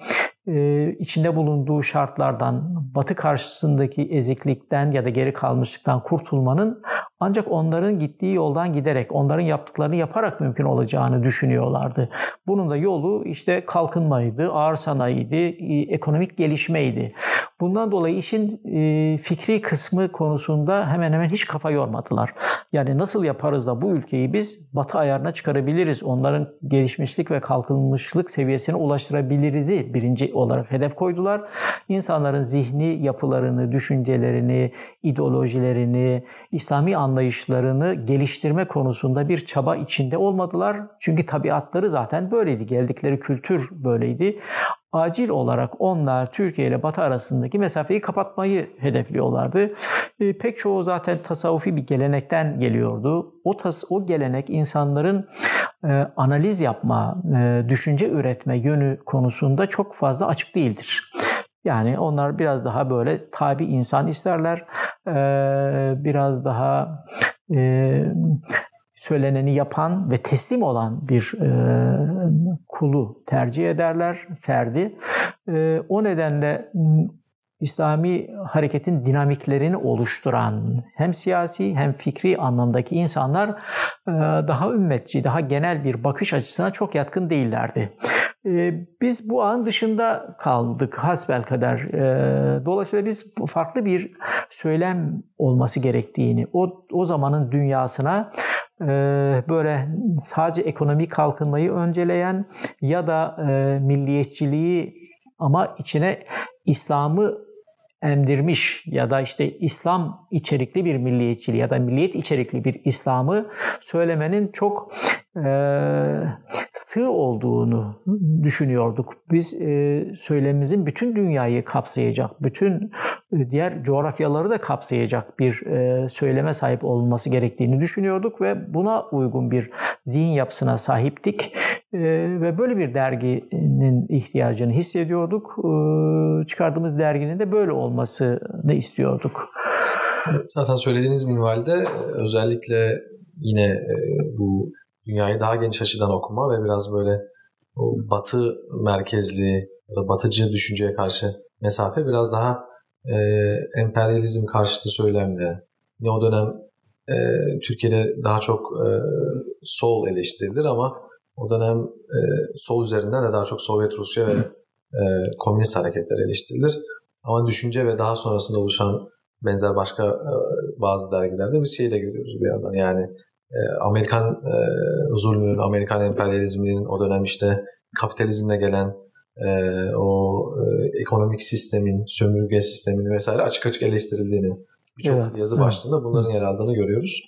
içinde bulunduğu şartlardan, batı karşısındaki eziklikten ya da geri kalmışlıktan kurtulmanın ancak onların gittiği yoldan giderek, onların yaptıklarını yaparak mümkün olacağını düşünüyorlardı. Bunun da yolu işte kalkınmaydı, ağır sanayiydi, e, ekonomik gelişmeydi. Bundan dolayı işin e, fikri kısmı konusunda hemen hemen hiç kafa yormadılar. Yani nasıl yaparız da bu ülkeyi biz batı ayarına çıkarabiliriz, onların gelişmişlik ve kalkınmışlık seviyesine ulaştırabiliriz'i birinci olarak hedef koydular. İnsanların zihni yapılarını, düşüncelerini, ideolojilerini, İslami anlayışlarını geliştirme konusunda bir çaba içinde olmadılar. Çünkü tabiatları zaten böyleydi. Geldikleri kültür böyleydi. Acil olarak onlar Türkiye ile Batı arasındaki mesafeyi kapatmayı hedefliyorlardı. E, pek çoğu zaten tasavvufi bir gelenekten geliyordu. O tas o gelenek insanların e, analiz yapma, e, düşünce üretme yönü konusunda çok fazla açık değildir. Yani onlar biraz daha böyle tabi insan isterler. E, biraz daha e, söyleneni yapan ve teslim olan bir e, kulu tercih ederler, ferdi. E, o nedenle İslami hareketin dinamiklerini oluşturan hem siyasi hem fikri anlamdaki insanlar e, daha ümmetçi, daha genel bir bakış açısına çok yatkın değillerdi. E, biz bu ağın dışında kaldık hasbel kadar. E, dolayısıyla biz farklı bir söylem olması gerektiğini, o, o zamanın dünyasına böyle sadece ekonomik kalkınmayı önceleyen ya da milliyetçiliği ama içine İslam'ı emdirmiş ya da işte İslam içerikli bir milliyetçiliği ya da milliyet içerikli bir İslam'ı söylemenin çok sığ olduğunu düşünüyorduk. Biz e, söylemimizin bütün dünyayı kapsayacak, bütün e, diğer coğrafyaları da kapsayacak bir e, söyleme sahip olması gerektiğini düşünüyorduk ve buna uygun bir zihin yapısına sahiptik e, ve böyle bir derginin ihtiyacını hissediyorduk. Çıkardığımız derginin de böyle olmasını istiyorduk. Zaten söylediğiniz minvalde özellikle yine bu dünyayı daha geniş açıdan okuma ve biraz böyle o batı merkezli ya da batıcı düşünceye karşı mesafe biraz daha e, emperyalizm karşıtı söylemle ne o dönem e, Türkiye'de daha çok e, sol eleştirilir ama o dönem e, sol üzerinden de daha çok Sovyet Rusya ve e, komünist hareketler eleştirilir. Ama düşünce ve daha sonrasında oluşan benzer başka e, bazı dergilerde biz şeyi de görüyoruz bir yandan. Yani Amerikan e, zulmünün, Amerikan emperyalizminin o dönem işte kapitalizmle gelen e, o ekonomik sistemin, sömürge sistemini vesaire açık açık eleştirildiğini birçok evet. yazı başlığında bunların yer aldığını görüyoruz.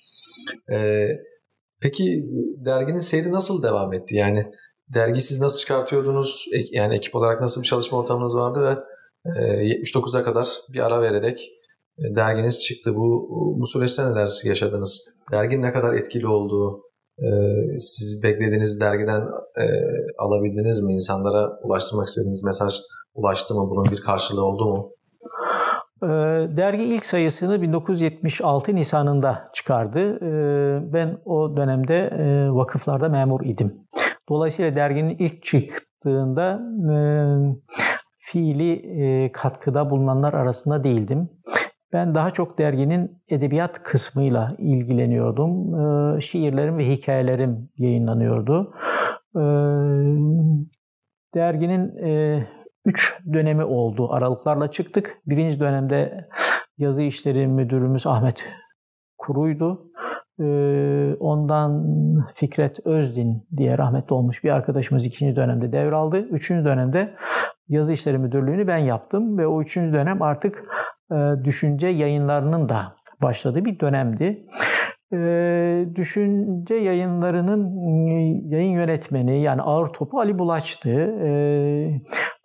Peki derginin seyri nasıl devam etti? Yani dergi siz nasıl çıkartıyordunuz? Yani ekip olarak nasıl bir çalışma ortamınız vardı ve 79'a kadar bir ara vererek e, derginiz çıktı. Bu bu süreçte neler yaşadınız? Dergin ne kadar etkili oldu? E, siz beklediğiniz dergiden e, alabildiniz mi? İnsanlara ulaştırmak istediğiniz mesaj ulaştı mı? Bunun bir karşılığı oldu mu? Dergi ilk sayısını 1976 Nisan'ında çıkardı. Ben o dönemde vakıflarda memur idim. Dolayısıyla derginin ilk çıktığında fiili katkıda bulunanlar arasında değildim. Ben daha çok derginin edebiyat kısmıyla ilgileniyordum. Ee, şiirlerim ve hikayelerim yayınlanıyordu. Ee, derginin e, üç dönemi oldu. Aralıklarla çıktık. Birinci dönemde yazı işleri müdürümüz Ahmet Kuru'ydu. Ee, ondan Fikret Özdin diye rahmetli olmuş bir arkadaşımız ikinci dönemde devraldı. Üçüncü dönemde yazı işleri müdürlüğünü ben yaptım ve o üçüncü dönem artık düşünce yayınlarının da başladığı bir dönemdi. E, düşünce yayınlarının e, yayın yönetmeni yani ağır topu Ali Bulaç'tı.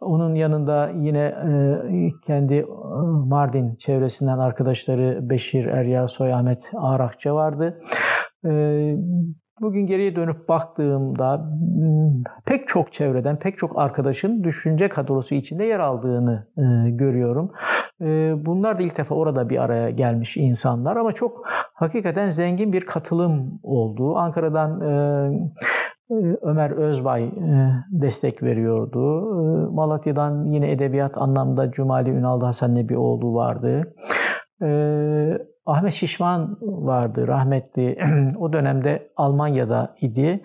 Onun yanında yine kendi Mardin çevresinden arkadaşları Beşir Eryar Soy Ahmet Ağrakça vardı. Bugün geriye dönüp baktığımda hmm, pek çok çevreden, pek çok arkadaşın düşünce kadrosu içinde yer aldığını e, görüyorum. E, bunlar da ilk defa orada bir araya gelmiş insanlar ama çok hakikaten zengin bir katılım oldu. Ankara'dan e, Ömer Özbay destek veriyordu. Malatya'dan yine edebiyat anlamda Cumali Ünal Hasan Nebioğlu vardı. Ahmet Şişman vardı rahmetli. o dönemde Almanya'da idi.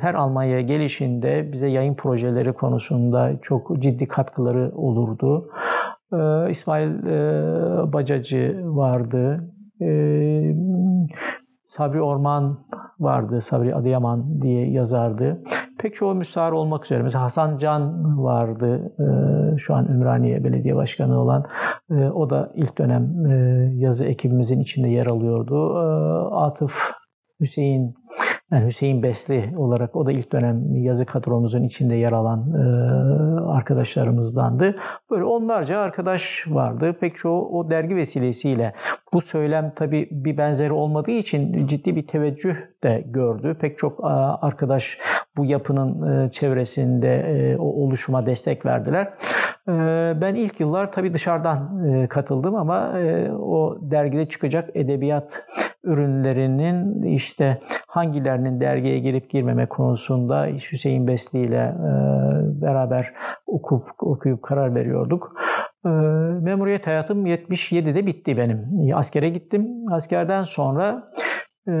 Her Almanya'ya gelişinde bize yayın projeleri konusunda çok ciddi katkıları olurdu. İsmail Bacacı vardı. Sabri Orman vardı, Sabri Adıyaman diye yazardı. Pek çoğu müstahar olmak üzere. Mesela Hasan Can vardı, e, şu an Ümraniye Belediye Başkanı olan. E, o da ilk dönem e, yazı ekibimizin içinde yer alıyordu. Atıf Hüseyin yani Hüseyin Besli olarak o da ilk dönem yazı kadromuzun içinde yer alan e, arkadaşlarımızdandı. Böyle onlarca arkadaş vardı. Pek çoğu o dergi vesilesiyle bu söylem tabii bir benzeri olmadığı için ciddi bir teveccüh de gördü. Pek çok arkadaş bu yapının e, çevresinde e, o oluşuma destek verdiler. E, ben ilk yıllar tabii dışarıdan katıldım ama o dergide çıkacak edebiyat ürünlerinin işte hangilerinin dergiye girip girmeme konusunda Hüseyin Besli ile beraber okup okuyup karar veriyorduk. Memuriyet hayatım 77'de bitti benim. Askere gittim. Askerden sonra e,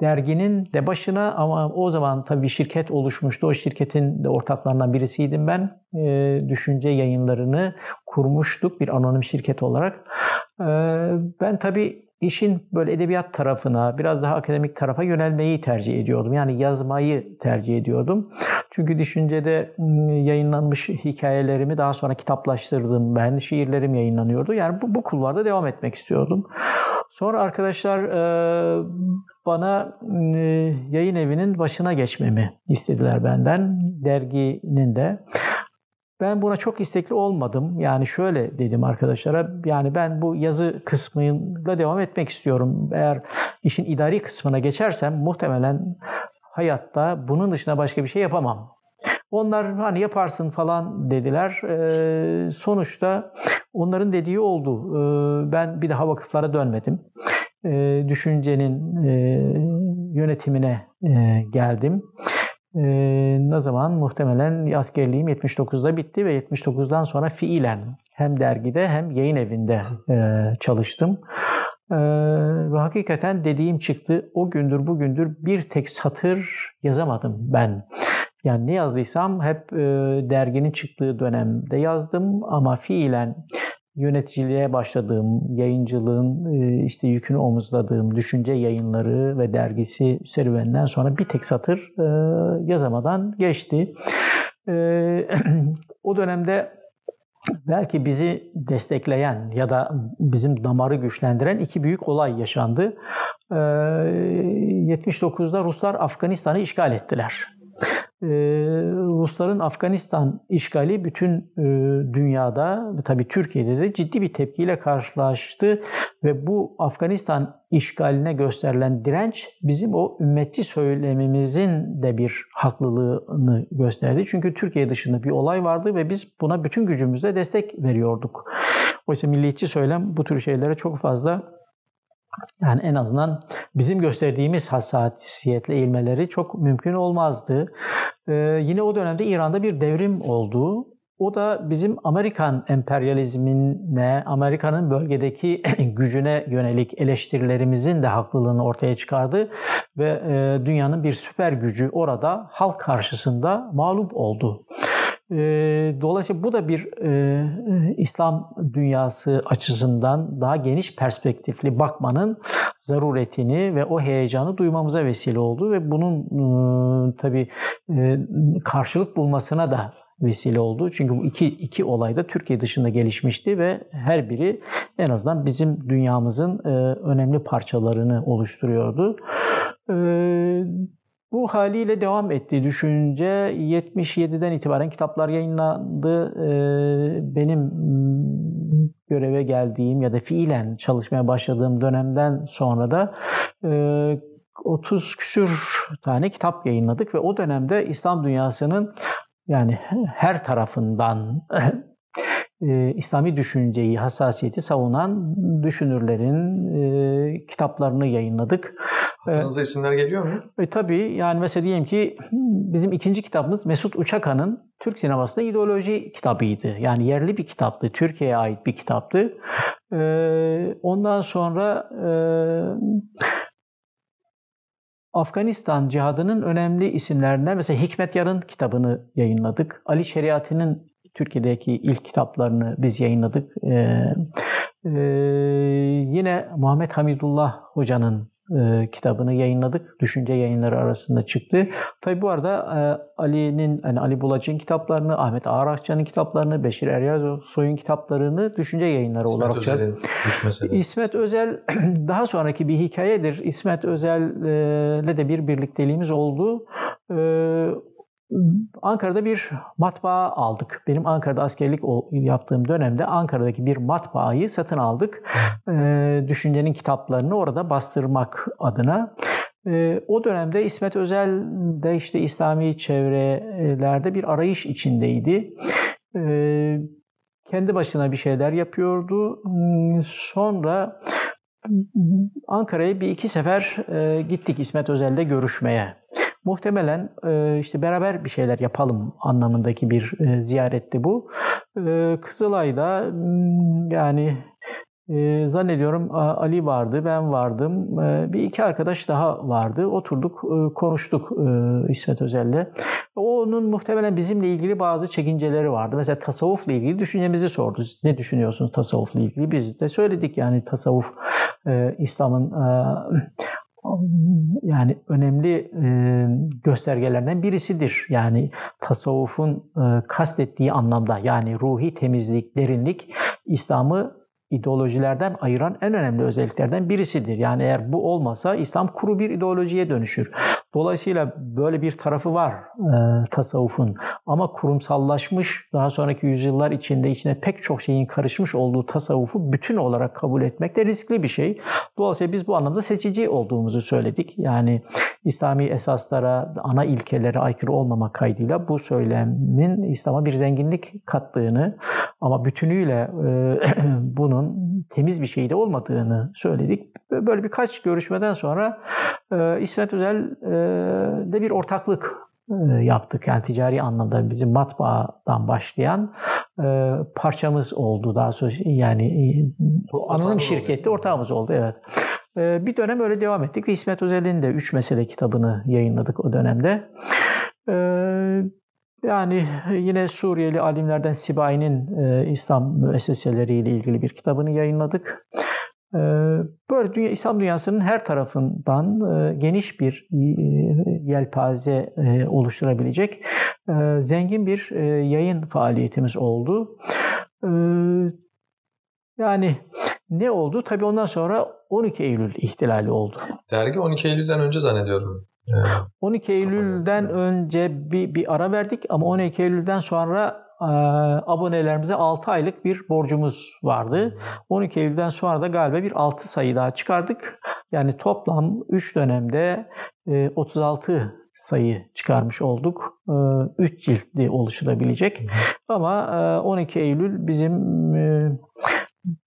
derginin de başına ama o zaman tabii şirket oluşmuştu. O şirketin de ortaklarından birisiydim ben. E, düşünce yayınlarını kurmuştuk bir anonim şirket olarak. E, ben tabii işin böyle edebiyat tarafına, biraz daha akademik tarafa yönelmeyi tercih ediyordum. Yani yazmayı tercih ediyordum. Çünkü düşüncede ıı, yayınlanmış hikayelerimi daha sonra kitaplaştırdım ben. Şiirlerim yayınlanıyordu. Yani bu, bu kulvarda devam etmek istiyordum. Sonra arkadaşlar bana ıı, yayın evinin başına geçmemi istediler benden. Derginin de. Ben buna çok istekli olmadım. Yani şöyle dedim arkadaşlara. Yani ben bu yazı kısmıyla devam etmek istiyorum. Eğer işin idari kısmına geçersem muhtemelen hayatta bunun dışında başka bir şey yapamam. Onlar hani yaparsın falan dediler. Ee, sonuçta onların dediği oldu. Ee, ben bir daha vakıflara dönmedim. Ee, düşüncenin e, yönetimine e, geldim. Ee, ne zaman? Muhtemelen askerliğim 79'da bitti ve 79'dan sonra fiilen hem dergide hem yayın evinde e, çalıştım. E, ve hakikaten dediğim çıktı. O gündür bugündür bir tek satır yazamadım ben. Yani ne yazdıysam hep e, derginin çıktığı dönemde yazdım ama fiilen yöneticiliğe başladığım, yayıncılığın e, işte yükünü omuzladığım düşünce yayınları ve dergisi serüveninden sonra bir tek satır e, yazamadan geçti. E, o dönemde belki bizi destekleyen ya da bizim damarı güçlendiren iki büyük olay yaşandı. 79'da Ruslar Afganistan'ı işgal ettiler. Ee, Rusların Afganistan işgali bütün e, dünyada ve tabii Türkiye'de de ciddi bir tepkiyle karşılaştı ve bu Afganistan işgaline gösterilen direnç bizim o ümmetçi söylemimizin de bir haklılığını gösterdi. Çünkü Türkiye dışında bir olay vardı ve biz buna bütün gücümüzle destek veriyorduk. Oysa milliyetçi söylem bu tür şeylere çok fazla yani en azından bizim gösterdiğimiz hassasiyetle eğilmeleri çok mümkün olmazdı. Ee, yine o dönemde İran'da bir devrim oldu. O da bizim Amerikan emperyalizmine, Amerika'nın bölgedeki gücüne yönelik eleştirilerimizin de haklılığını ortaya çıkardı ve e, dünyanın bir süper gücü orada halk karşısında mağlup oldu. Dolayısıyla bu da bir e, İslam dünyası açısından daha geniş perspektifli bakmanın zaruretini ve o heyecanı duymamıza vesile oldu ve bunun e, tabii e, karşılık bulmasına da vesile oldu. Çünkü bu iki, iki olay da Türkiye dışında gelişmişti ve her biri en azından bizim dünyamızın e, önemli parçalarını oluşturuyordu. E, bu haliyle devam etti düşünce 77'den itibaren kitaplar yayınlandı. Benim göreve geldiğim ya da fiilen çalışmaya başladığım dönemden sonra da 30 küsür tane kitap yayınladık ve o dönemde İslam dünyasının yani her tarafından e, İslami düşünceyi, hassasiyeti savunan düşünürlerin e, kitaplarını yayınladık. Hatırınıza e, isimler geliyor mu? E, tabii yani mesela diyelim ki bizim ikinci kitabımız Mesut Uçakan'ın Türk sinemasında ideoloji kitabıydı. Yani yerli bir kitaptı, Türkiye'ye ait bir kitaptı. E, ondan sonra e, Afganistan cihadının önemli isimlerinden mesela Hikmet Yarın kitabını yayınladık. Ali Şeriati'nin Türkiye'deki ilk kitaplarını biz yayınladık. Ee, e, yine Muhammed Hamidullah Hoca'nın e, kitabını yayınladık. Düşünce yayınları arasında çıktı. Tabi bu arada e, Ali'nin hani Ali Bulacı'nın kitaplarını, Ahmet Ağarakçı'nın kitaplarını, Beşir Eryazoy'un kitaplarını düşünce yayınları İsmet olarak Özel'in. İsmet Özel daha sonraki bir hikayedir. İsmet Özel'le de bir birlikteliğimiz oldu. E, Ankara'da bir matbaa aldık. Benim Ankara'da askerlik yaptığım dönemde Ankara'daki bir matbaayı satın aldık. E, düşüncenin kitaplarını orada bastırmak adına. E, o dönemde İsmet Özel de işte İslami çevrelerde bir arayış içindeydi. E, kendi başına bir şeyler yapıyordu. Sonra Ankara'ya bir iki sefer e, gittik İsmet Özel'le görüşmeye. Muhtemelen e, işte beraber bir şeyler yapalım anlamındaki bir e, ziyaretti bu. E, Kızılay'da hmm, yani zannediyorum Ali vardı, ben vardım, bir iki arkadaş daha vardı. Oturduk, konuştuk İsmet Özel'le. Onun muhtemelen bizimle ilgili bazı çekinceleri vardı. Mesela tasavvufla ilgili düşüncemizi sordu. Siz ne düşünüyorsunuz tasavvufla ilgili? Biz de söyledik yani tasavvuf İslam'ın yani önemli göstergelerden birisidir. Yani tasavvufun kastettiği anlamda yani ruhi temizlik, derinlik İslam'ı ideolojilerden ayıran en önemli özelliklerden birisidir. Yani eğer bu olmasa İslam kuru bir ideolojiye dönüşür. Dolayısıyla böyle bir tarafı var e, tasavvufun. Ama kurumsallaşmış, daha sonraki yüzyıllar içinde içine pek çok şeyin karışmış olduğu tasavvufu bütün olarak kabul etmek de riskli bir şey. Dolayısıyla biz bu anlamda seçici olduğumuzu söyledik. Yani İslami esaslara, ana ilkelere aykırı olmamak kaydıyla bu söylemin İslam'a bir zenginlik kattığını ama bütünüyle e, bunun temiz bir şey de olmadığını söyledik. Böyle birkaç görüşmeden sonra e, İsmet Özel e, de bir ortaklık e, yaptık. Yani ticari anlamda bizim matbaadan başlayan e, parçamız oldu daha sonra yani e, anonim şirkette ortağımız oldu evet. E, bir dönem öyle devam ettik ve İsmet Özel'in de Üç Mesele kitabını yayınladık o dönemde. E, yani yine Suriyeli alimlerden Sibai'nin e, İslam müesseseleriyle ilgili bir kitabını yayınladık. E, böyle dünya, İslam dünyasının her tarafından e, geniş bir e, yelpaze e, oluşturabilecek zengin bir yayın faaliyetimiz oldu. E, yani ne oldu? Tabii ondan sonra 12 Eylül ihtilali oldu. Dergi 12 Eylül'den önce zannediyorum. 12 Eylül'den önce bir, bir ara verdik ama 12 Eylül'den sonra abonelerimize 6 aylık bir borcumuz vardı. 12 Eylül'den sonra da galiba bir 6 sayı daha çıkardık. Yani toplam 3 dönemde e, 36 sayı çıkarmış olduk. 3 e, ciltli oluşturabilecek. Ama e, 12 Eylül bizim e,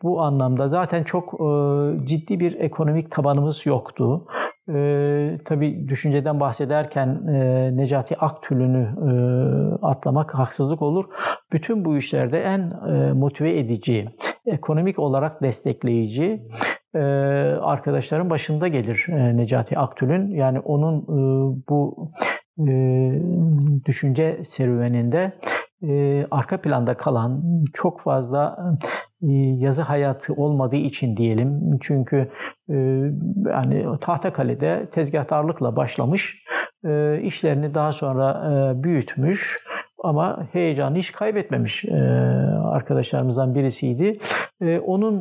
bu anlamda zaten çok e, ciddi bir ekonomik tabanımız yoktu. E, tabii düşünceden bahsederken e, Necati Aktül'ünü e, atlamak haksızlık olur. Bütün bu işlerde en e, motive edici, ekonomik olarak destekleyici e, arkadaşların başında gelir e, Necati Aktül'ün. Yani onun e, bu e, düşünce serüveninde e, arka planda kalan çok fazla yazı hayatı olmadığı için diyelim. Çünkü e, yani Tahtakale'de tezgahtarlıkla başlamış, e, işlerini daha sonra e, büyütmüş ama heyecanı hiç kaybetmemiş e, arkadaşlarımızdan birisiydi. E, onun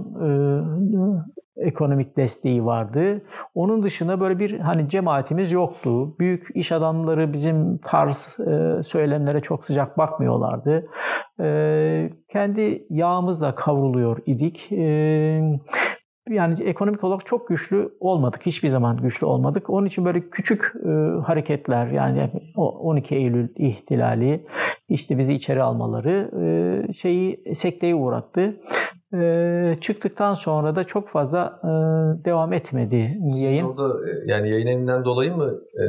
e, ekonomik desteği vardı. Onun dışında böyle bir hani cemaatimiz yoktu. Büyük iş adamları bizim tarz söylemlere çok sıcak bakmıyorlardı. Kendi yağımızla kavruluyor idik. Yani ekonomik olarak çok güçlü olmadık. Hiçbir zaman güçlü olmadık. Onun için böyle küçük e, hareketler yani 12 Eylül ihtilali işte bizi içeri almaları e, şeyi sekteye uğrattı. Ee, çıktıktan sonra da çok fazla e, devam etmedi Siz yayın. orada e, yani yayın evinden dolayı mı e,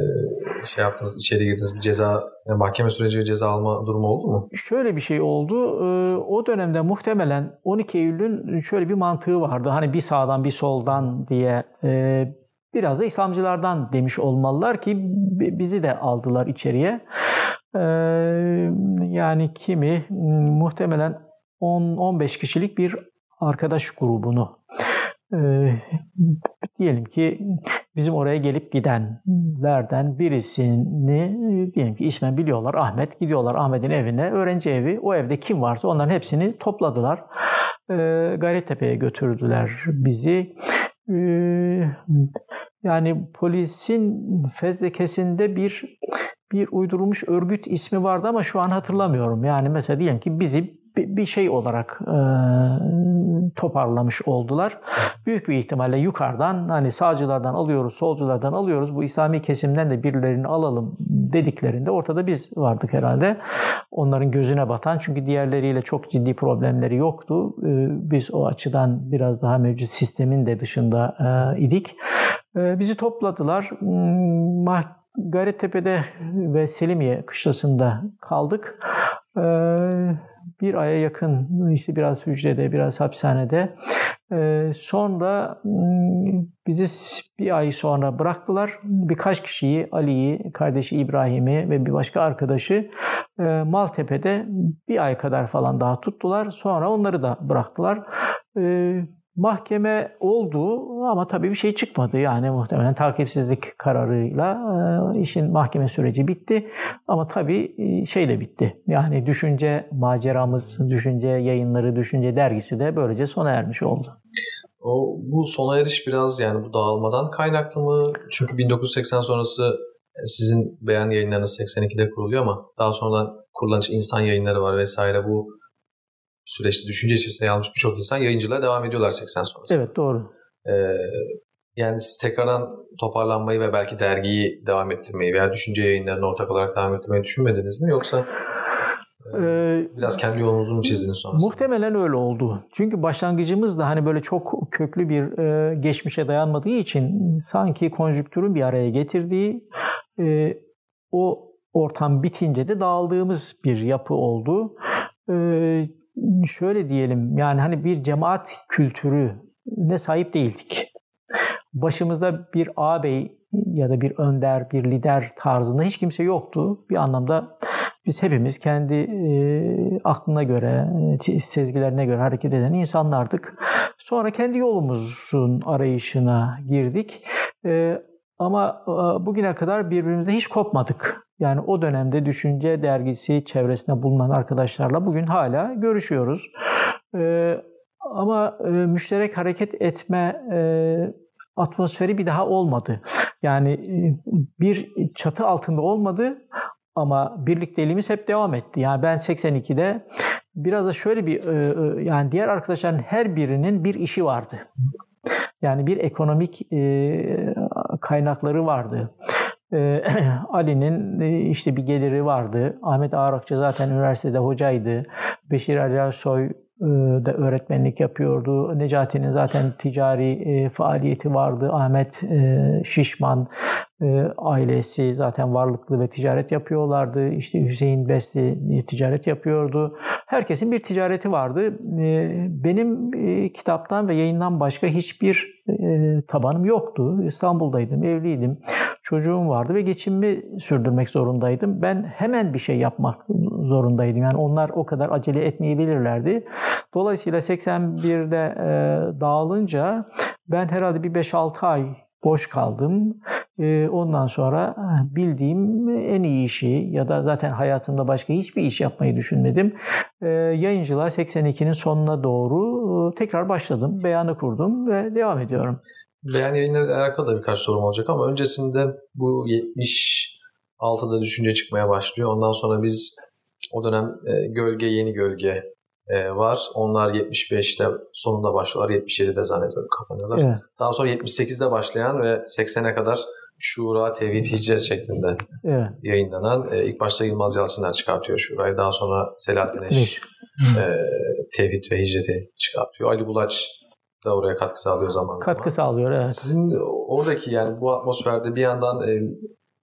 şey yaptınız, içeri girdiniz bir ceza, yani mahkeme süreci ceza alma durumu oldu mu? Şöyle bir şey oldu. Ee, o dönemde muhtemelen 12 Eylül'ün şöyle bir mantığı vardı. Hani bir sağdan bir soldan diye e, biraz da İslamcılardan demiş olmalılar ki bizi de aldılar içeriye. Ee, yani kimi muhtemelen 10-15 kişilik bir arkadaş grubunu e, diyelim ki bizim oraya gelip gidenlerden birisini diyelim ki ismen biliyorlar Ahmet gidiyorlar Ahmet'in evine öğrenci evi o evde kim varsa onların hepsini topladılar e, Gayrettepe'ye götürdüler bizi e, yani polisin fezlekesinde bir bir uydurulmuş örgüt ismi vardı ama şu an hatırlamıyorum. Yani mesela diyelim ki bizi bir şey olarak e, toparlamış oldular. Büyük bir ihtimalle yukarıdan hani sağcılardan alıyoruz, solculardan alıyoruz. Bu İslami kesimden de birilerini alalım dediklerinde ortada biz vardık herhalde. Onların gözüne batan çünkü diğerleriyle çok ciddi problemleri yoktu. E, biz o açıdan biraz daha mevcut sistemin de dışında e, idik. Bizi topladılar. Mah Gayrettepe'de ve Selimiye kışlasında kaldık. Ee, bir aya yakın işte biraz hücrede, biraz hapishanede. Ee, sonra hmm, bizi bir ay sonra bıraktılar. Birkaç kişiyi, Ali'yi, kardeşi İbrahim'i ve bir başka arkadaşı e, Maltepe'de bir ay kadar falan daha tuttular. Sonra onları da bıraktılar. Ee, Mahkeme oldu ama tabii bir şey çıkmadı. Yani muhtemelen takipsizlik kararıyla e, işin mahkeme süreci bitti. Ama tabii e, şey de bitti. Yani düşünce maceramız, düşünce yayınları, düşünce dergisi de böylece sona ermiş oldu. O bu sona eriş biraz yani bu dağılmadan kaynaklı mı? Çünkü 1980 sonrası e, sizin beyan yayınlarınız 82'de kuruluyor ama daha sonradan kurulan insan yayınları var vesaire. Bu süreçte düşünce içerisinde yer almış birçok insan yayıncılığa devam ediyorlar 80 sonrası. Evet doğru. Ee, yani siz tekrardan toparlanmayı ve belki dergiyi devam ettirmeyi veya düşünce yayınlarını ortak olarak devam ettirmeyi düşünmediniz mi? Yoksa e, ee, biraz kendi yolunuzu mu çizdiniz sonrasında? Muhtemelen öyle oldu. Çünkü başlangıcımız da hani böyle çok köklü bir e, geçmişe dayanmadığı için sanki konjüktürün bir araya getirdiği e, o ortam bitince de dağıldığımız bir yapı oldu. E, şöyle diyelim yani hani bir cemaat kültürü ne sahip değildik. Başımızda bir ağabey ya da bir önder, bir lider tarzında hiç kimse yoktu. Bir anlamda biz hepimiz kendi e, aklına göre, sezgilerine göre hareket eden insanlardık. Sonra kendi yolumuzun arayışına girdik. E, ama e, bugüne kadar birbirimize hiç kopmadık. Yani o dönemde Düşünce Dergisi çevresinde bulunan arkadaşlarla bugün hala görüşüyoruz. E, ama e, müşterek hareket etme atmosferi bir daha olmadı. Yani bir çatı altında olmadı ama birlikteliğimiz hep devam etti. Yani ben 82'de biraz da şöyle bir yani diğer arkadaşların her birinin bir işi vardı. Yani bir ekonomik e, kaynakları vardı. E, Ali'nin e, işte bir geliri vardı. Ahmet Ağrakçı zaten üniversitede hocaydı. Beşir Ali Soy da öğretmenlik yapıyordu. Necati'nin zaten ticari faaliyeti vardı. Ahmet Şişman ailesi zaten varlıklı ve ticaret yapıyorlardı. İşte Hüseyin Besli ticaret yapıyordu. Herkesin bir ticareti vardı. Benim kitaptan ve yayından başka hiçbir tabanım yoktu. İstanbul'daydım, evliydim. Çocuğum vardı ve geçimimi sürdürmek zorundaydım. Ben hemen bir şey yapmak zorundaydım. Yani onlar o kadar acele etmeyebilirlerdi. Dolayısıyla 81'de e, dağılınca ben herhalde bir 5-6 ay boş kaldım. e, ondan sonra bildiğim en iyi işi ya da zaten hayatımda başka hiçbir iş yapmayı düşünmedim. E, yayıncılığa 82'nin sonuna doğru e, tekrar başladım. Beyanı kurdum ve devam ediyorum. Beyan yayınlarıyla alakalı da birkaç sorum olacak ama öncesinde bu 76'da düşünce çıkmaya başlıyor. Ondan sonra biz o dönem e, Gölge Yeni Gölge e, var. Onlar 75'te sonunda başlıyorlar. 77'de zannediyorum kapanıyorlar. Evet. Daha sonra 78'de başlayan ve 80'e kadar Şura Tevhid Hicret şeklinde evet. yayınlanan e, ilk başta Yılmaz Yalçıner çıkartıyor Şura'yı. Daha sonra Selahattin Eş e, Tevhid ve Hicret'i çıkartıyor. Ali Bulaç da oraya katkı sağlıyor zaman zaman. Katkı sağlıyor evet. Sizin oradaki yani bu atmosferde bir yandan e,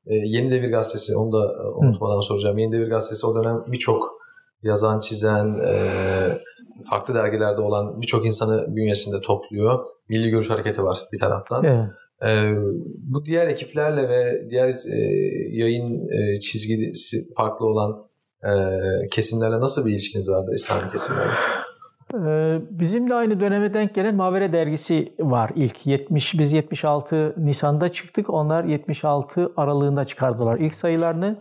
e, Yeni Devir Gazetesi onu da e, unutmadan Hı. soracağım. Yeni Devir Gazetesi o dönem birçok yazan, çizen, e, farklı dergilerde olan birçok insanı bünyesinde topluyor. Milli Görüş Hareketi var bir taraftan. Evet. E, bu diğer ekiplerle ve diğer e, yayın e, çizgisi farklı olan e, kesimlerle nasıl bir ilişkiniz vardı İslami kesimlerle? Ee, bizim de aynı döneme denk gelen Mavere dergisi var ilk 70 biz 76 Nisan'da çıktık. Onlar 76 aralığında çıkardılar ilk sayılarını.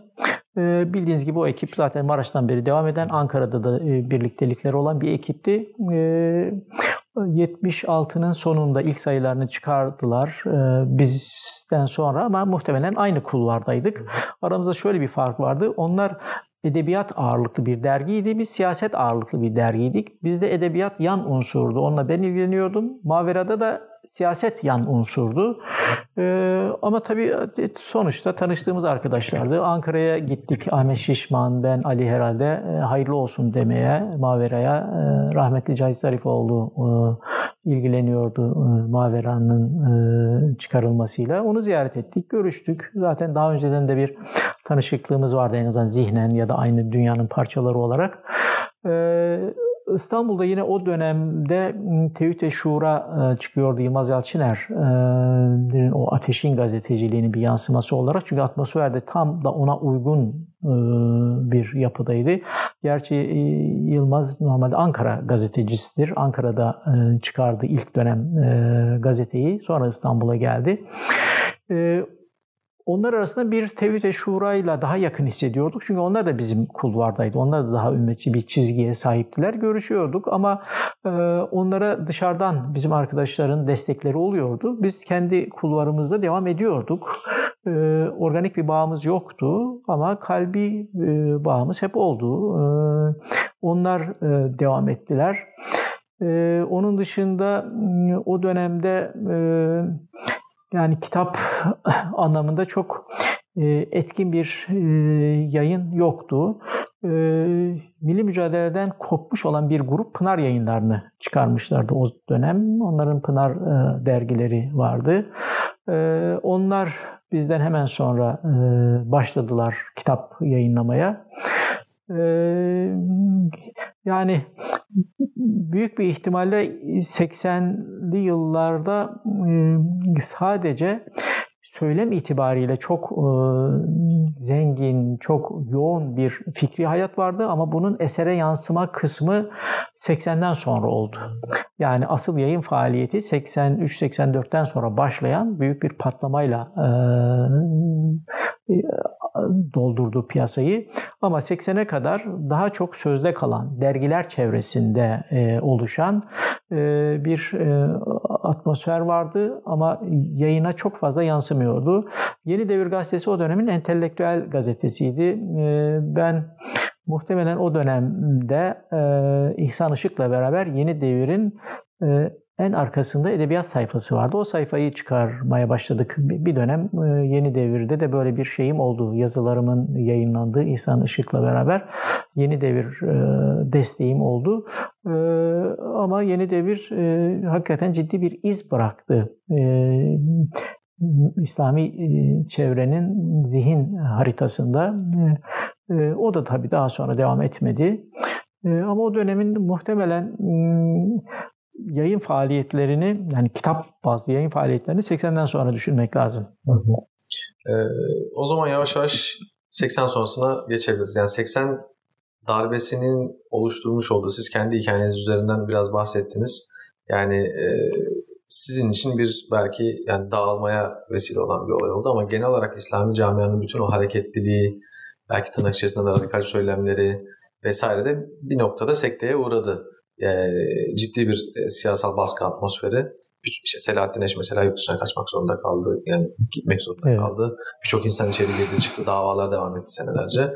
Ee, bildiğiniz gibi o ekip zaten Maraş'tan beri devam eden Ankara'da da e, birliktelikleri olan bir ekipti. 76'nın ee, sonunda ilk sayılarını çıkardılar bizden sonra ama muhtemelen aynı kulvardaydık. Aramızda şöyle bir fark vardı. Onlar edebiyat ağırlıklı bir dergiydi. Biz siyaset ağırlıklı bir dergiydik. Bizde edebiyat yan unsurdu. Onunla ben ilgileniyordum. Mavera'da da siyaset yan unsurdu. Ee, ama tabii e, sonuçta tanıştığımız arkadaşlardı. Ankara'ya gittik. Ahmet Şişman, ben, Ali herhalde e, hayırlı olsun demeye Mavera'ya e, rahmetli Cahit Zarifoğlu e, ilgileniyordu e, Mavera'nın e, çıkarılmasıyla. Onu ziyaret ettik, görüştük. Zaten daha önceden de bir tanışıklığımız vardı en azından zihnen ya da aynı dünyanın parçaları olarak. Ee, İstanbul'da yine o dönemde ıı, TÜT Şura ıı, çıkıyordu Yılmaz Yalçıner. Iı, o ateşin gazeteciliğinin bir yansıması olarak. Çünkü atmosferde tam da ona uygun bir yapıdaydı. Gerçi Yılmaz normalde Ankara gazetecisidir. Ankara'da çıkardı ilk dönem gazeteyi. Sonra İstanbul'a geldi. Onlar arasında bir tevhid-i şurayla daha yakın hissediyorduk. Çünkü onlar da bizim kulvardaydı. Onlar da daha ümmetçi bir çizgiye sahiptiler. Görüşüyorduk ama e, onlara dışarıdan bizim arkadaşların destekleri oluyordu. Biz kendi kulvarımızda devam ediyorduk. E, organik bir bağımız yoktu ama kalbi e, bağımız hep oldu. E, onlar e, devam ettiler. E, onun dışında o dönemde e, yani kitap anlamında çok e, etkin bir e, yayın yoktu. E, milli mücadeleden kopmuş olan bir grup Pınar yayınlarını çıkarmışlardı o dönem. Onların Pınar dergileri vardı. Onlar bizden hemen sonra başladılar kitap yayınlamaya. Yani büyük bir ihtimalle 80'li yıllarda sadece söylem itibariyle çok zengin, çok yoğun bir fikri hayat vardı ama bunun esere yansıma kısmı 80'den sonra oldu. Yani asıl yayın faaliyeti 83-84'ten sonra başlayan büyük bir patlamayla e, doldurdu piyasayı. Ama 80'e kadar daha çok sözde kalan dergiler çevresinde e, oluşan e, bir e, atmosfer vardı ama yayına çok fazla yansımıyordu. Yeni Devir Gazetesi o dönemin entelektüel gazetesiydi. E, ben muhtemelen o dönemde e, İhsan Işık'la beraber Yeni Devir'in e, en arkasında edebiyat sayfası vardı. O sayfayı çıkarmaya başladık. Bir dönem e, Yeni Devir'de de böyle bir şeyim oldu. Yazılarımın yayınlandığı İhsan Işık'la beraber Yeni Devir e, desteğim oldu. E, ama Yeni Devir hakikaten ciddi bir iz bıraktı. İslami çevrenin zihin haritasında. O da tabii daha sonra devam etmedi. Ama o dönemin muhtemelen yayın faaliyetlerini yani kitap bazlı yayın faaliyetlerini 80'den sonra düşünmek lazım. Ee, o zaman yavaş yavaş 80 sonrasına geçebiliriz. Yani 80 darbesinin oluşturmuş olduğu, siz kendi hikayeniz üzerinden biraz bahsettiniz. Yani e, sizin için bir belki yani dağılmaya vesile olan bir olay oldu ama genel olarak İslami camianın bütün o hareketliliği, belki tırnak içerisinde radikal söylemleri vesaire de bir noktada sekteye uğradı. E, ciddi bir e, siyasal baskı atmosferi. İşte Selahattin Eş mesela yurt dışına kaçmak zorunda kaldı. Yani gitmek zorunda evet. kaldı. Birçok insan içeri girdi çıktı. Davalar devam etti senelerce.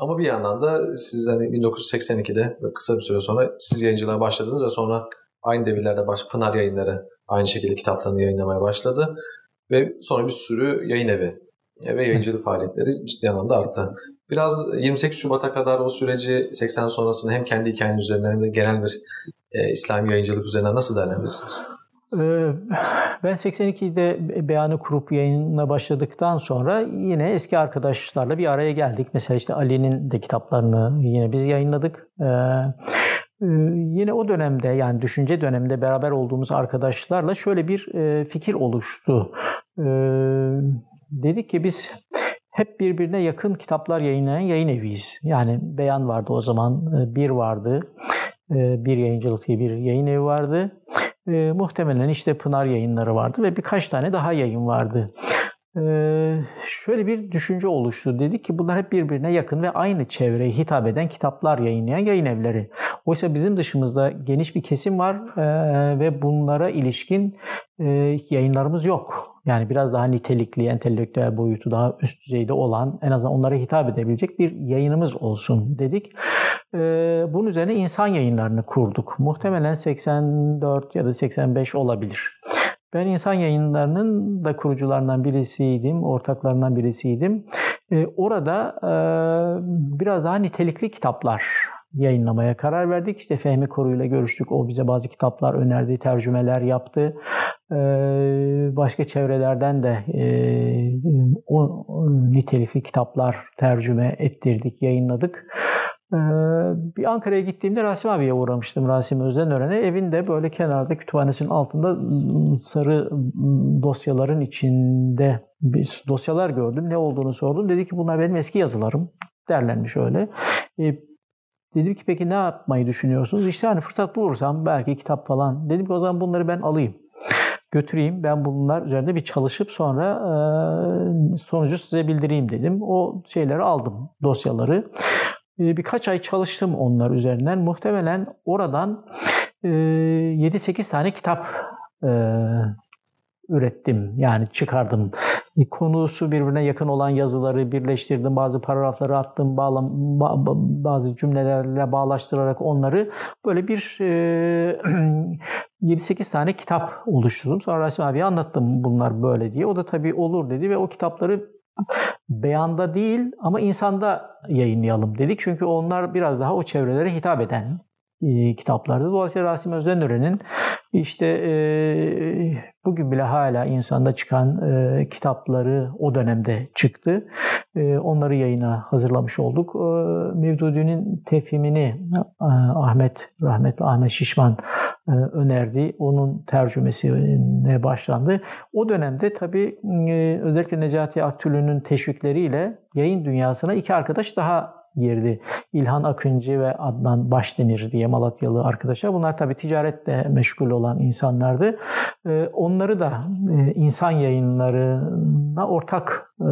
Ama bir yandan da siz hani 1982'de kısa bir süre sonra siz yayıncılığa başladınız ve sonra aynı devirlerde baş, Pınar yayınları aynı şekilde kitaplarını yayınlamaya başladı. Ve sonra bir sürü yayın evi ve yayıncılık faaliyetleri ciddi anlamda arttı. Biraz 28 Şubat'a kadar o süreci 80 sonrasını hem kendi hikayeniz üzerinden hem de genel bir e, İslami yayıncılık üzerinden nasıl değerlendirirsiniz? Ee, ben 82'de beyanı kurup yayınına başladıktan sonra yine eski arkadaşlarla bir araya geldik. Mesela işte Ali'nin de kitaplarını yine biz yayınladık. Ee, e, yine o dönemde yani düşünce döneminde beraber olduğumuz arkadaşlarla şöyle bir e, fikir oluştu. Ee, dedik ki biz hep birbirine yakın kitaplar yayınlayan yayın eviyiz. Yani Beyan vardı o zaman, e, Bir vardı, e, Bir Yayıncılık diye bir yayın evi vardı. E, muhtemelen işte Pınar yayınları vardı ve birkaç tane daha yayın vardı. Şöyle bir düşünce oluştu. Dedik ki bunlar hep birbirine yakın ve aynı çevreye hitap eden kitaplar yayınlayan yayın evleri. Oysa bizim dışımızda geniş bir kesim var ve bunlara ilişkin yayınlarımız yok. Yani biraz daha nitelikli, entelektüel boyutu daha üst düzeyde olan, en azından onlara hitap edebilecek bir yayınımız olsun dedik. E, bunun üzerine insan yayınlarını kurduk. Muhtemelen 84 ya da 85 olabilir. Ben insan yayınlarının da kurucularından birisiydim, ortaklarından birisiydim. Ee, orada e, biraz daha nitelikli kitaplar yayınlamaya karar verdik. İşte Fehmi Koru ile görüştük. O bize bazı kitaplar önerdi, tercümeler yaptı. Ee, başka çevrelerden de e, o nitelikli kitaplar tercüme ettirdik, yayınladık. Ee, bir Ankara'ya gittiğimde Rasim abiye uğramıştım. Rasim Özenören'e. Evinde böyle kenarda kütüphanesinin altında ıı, ıı, dosyaların içinde bir dosyalar gördüm. Ne olduğunu sordum. Dedi ki bunlar benim eski yazılarım. Derlenmiş öyle. E, dedim ki peki ne yapmayı düşünüyorsunuz? İşte hani fırsat bulursam belki kitap falan. Dedim ki o zaman bunları ben alayım götüreyim. Ben bunlar üzerinde bir çalışıp sonra e, sonucu size bildireyim dedim. O şeyleri aldım, dosyaları. Ee, birkaç ay çalıştım onlar üzerinden. Muhtemelen oradan 7-8 e, tane kitap e, ürettim. Yani çıkardım. Konusu birbirine yakın olan yazıları birleştirdim. Bazı paragrafları attım. Bağlam, bazı cümlelerle bağlaştırarak onları böyle bir 7-8 e, tane kitap oluşturdum. Sonra Rasim abiye anlattım bunlar böyle diye. O da tabii olur dedi ve o kitapları beyanda değil ama insanda yayınlayalım dedik. Çünkü onlar biraz daha o çevrelere hitap eden e, kitaplardı. Dolayısıyla Rasim Özenören'in işte e, bugün bile hala insanda çıkan e, kitapları o dönemde çıktı. E, onları yayına hazırlamış olduk. E, Mevdudi'nin tefhimini e, Ahmet, rahmetli Ahmet Şişman e, önerdi. Onun tercümesine başlandı. O dönemde tabii e, özellikle Necati Aktülü'nün teşvikleriyle yayın dünyasına iki arkadaş daha girdi. İlhan Akıncı ve Adnan Başdemir diye Malatyalı arkadaşlar. Bunlar tabii ticaretle meşgul olan insanlardı. Ee, onları da e, insan yayınlarına ortak e,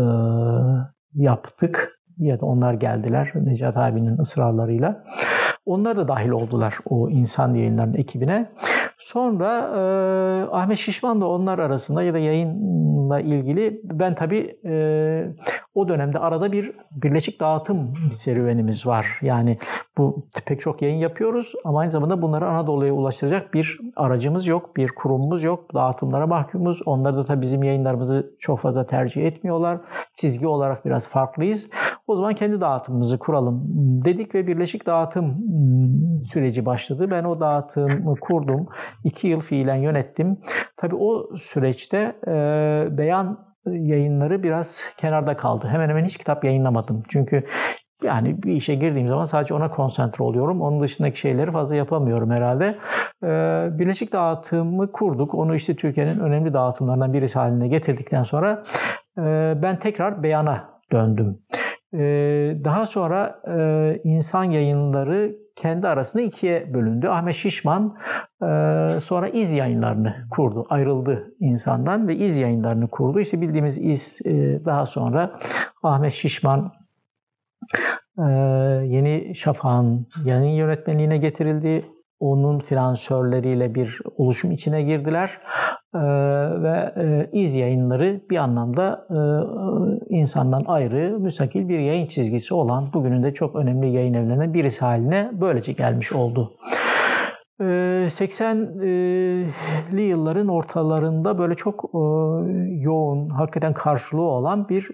yaptık. Ya da onlar geldiler Necat abinin ısrarlarıyla. Onlar da dahil oldular o insan yayınlarının ekibine. Sonra e, Ahmet Şişman da onlar arasında ya da yayınla ilgili ben tabii e, o dönemde arada bir birleşik dağıtım serüvenimiz var. Yani bu pek çok yayın yapıyoruz ama aynı zamanda bunları Anadolu'ya ulaştıracak bir aracımız yok, bir kurumumuz yok. Dağıtımlara mahkumuz. Onlar da tabii bizim yayınlarımızı çok fazla tercih etmiyorlar. Çizgi olarak biraz farklıyız. O zaman kendi dağıtımımızı kuralım dedik ve birleşik dağıtım süreci başladı. Ben o dağıtımı kurdum. İki yıl fiilen yönettim. Tabii o süreçte e, beyan yayınları biraz kenarda kaldı. Hemen hemen hiç kitap yayınlamadım. Çünkü yani bir işe girdiğim zaman sadece ona konsantre oluyorum. Onun dışındaki şeyleri fazla yapamıyorum herhalde. Ee, Birleşik dağıtımı kurduk. Onu işte Türkiye'nin önemli dağıtımlarından birisi haline getirdikten sonra e, ben tekrar beyana döndüm. Daha sonra insan yayınları kendi arasında ikiye bölündü. Ahmet Şişman sonra İz yayınlarını kurdu. Ayrıldı insandan ve İz yayınlarını kurdu. İşte bildiğimiz İz daha sonra Ahmet Şişman Yeni Şafak'ın yayın yönetmenliğine getirildi onun finansörleriyle bir oluşum içine girdiler ee, ve e, iz yayınları bir anlamda e, insandan ayrı, müstakil bir yayın çizgisi olan bugünün de çok önemli yayın evlerinden birisi haline böylece gelmiş oldu. 80'li yılların ortalarında böyle çok yoğun, hakikaten karşılığı olan bir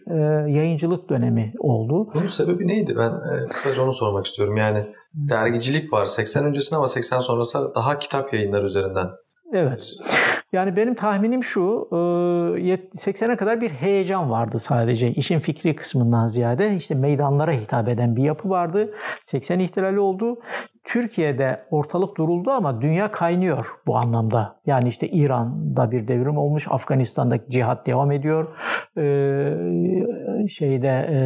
yayıncılık dönemi oldu. Bunun sebebi neydi? Ben kısaca onu sormak istiyorum. Yani dergicilik var 80 öncesinde ama 80 sonrası daha kitap yayınları üzerinden. Evet. Yani benim tahminim şu, 80'e kadar bir heyecan vardı sadece. işin fikri kısmından ziyade işte meydanlara hitap eden bir yapı vardı. 80 ihtilali oldu. Türkiye'de ortalık duruldu ama dünya kaynıyor bu anlamda. Yani işte İran'da bir devrim olmuş, Afganistan'da cihat devam ediyor. Ee, şeyde e,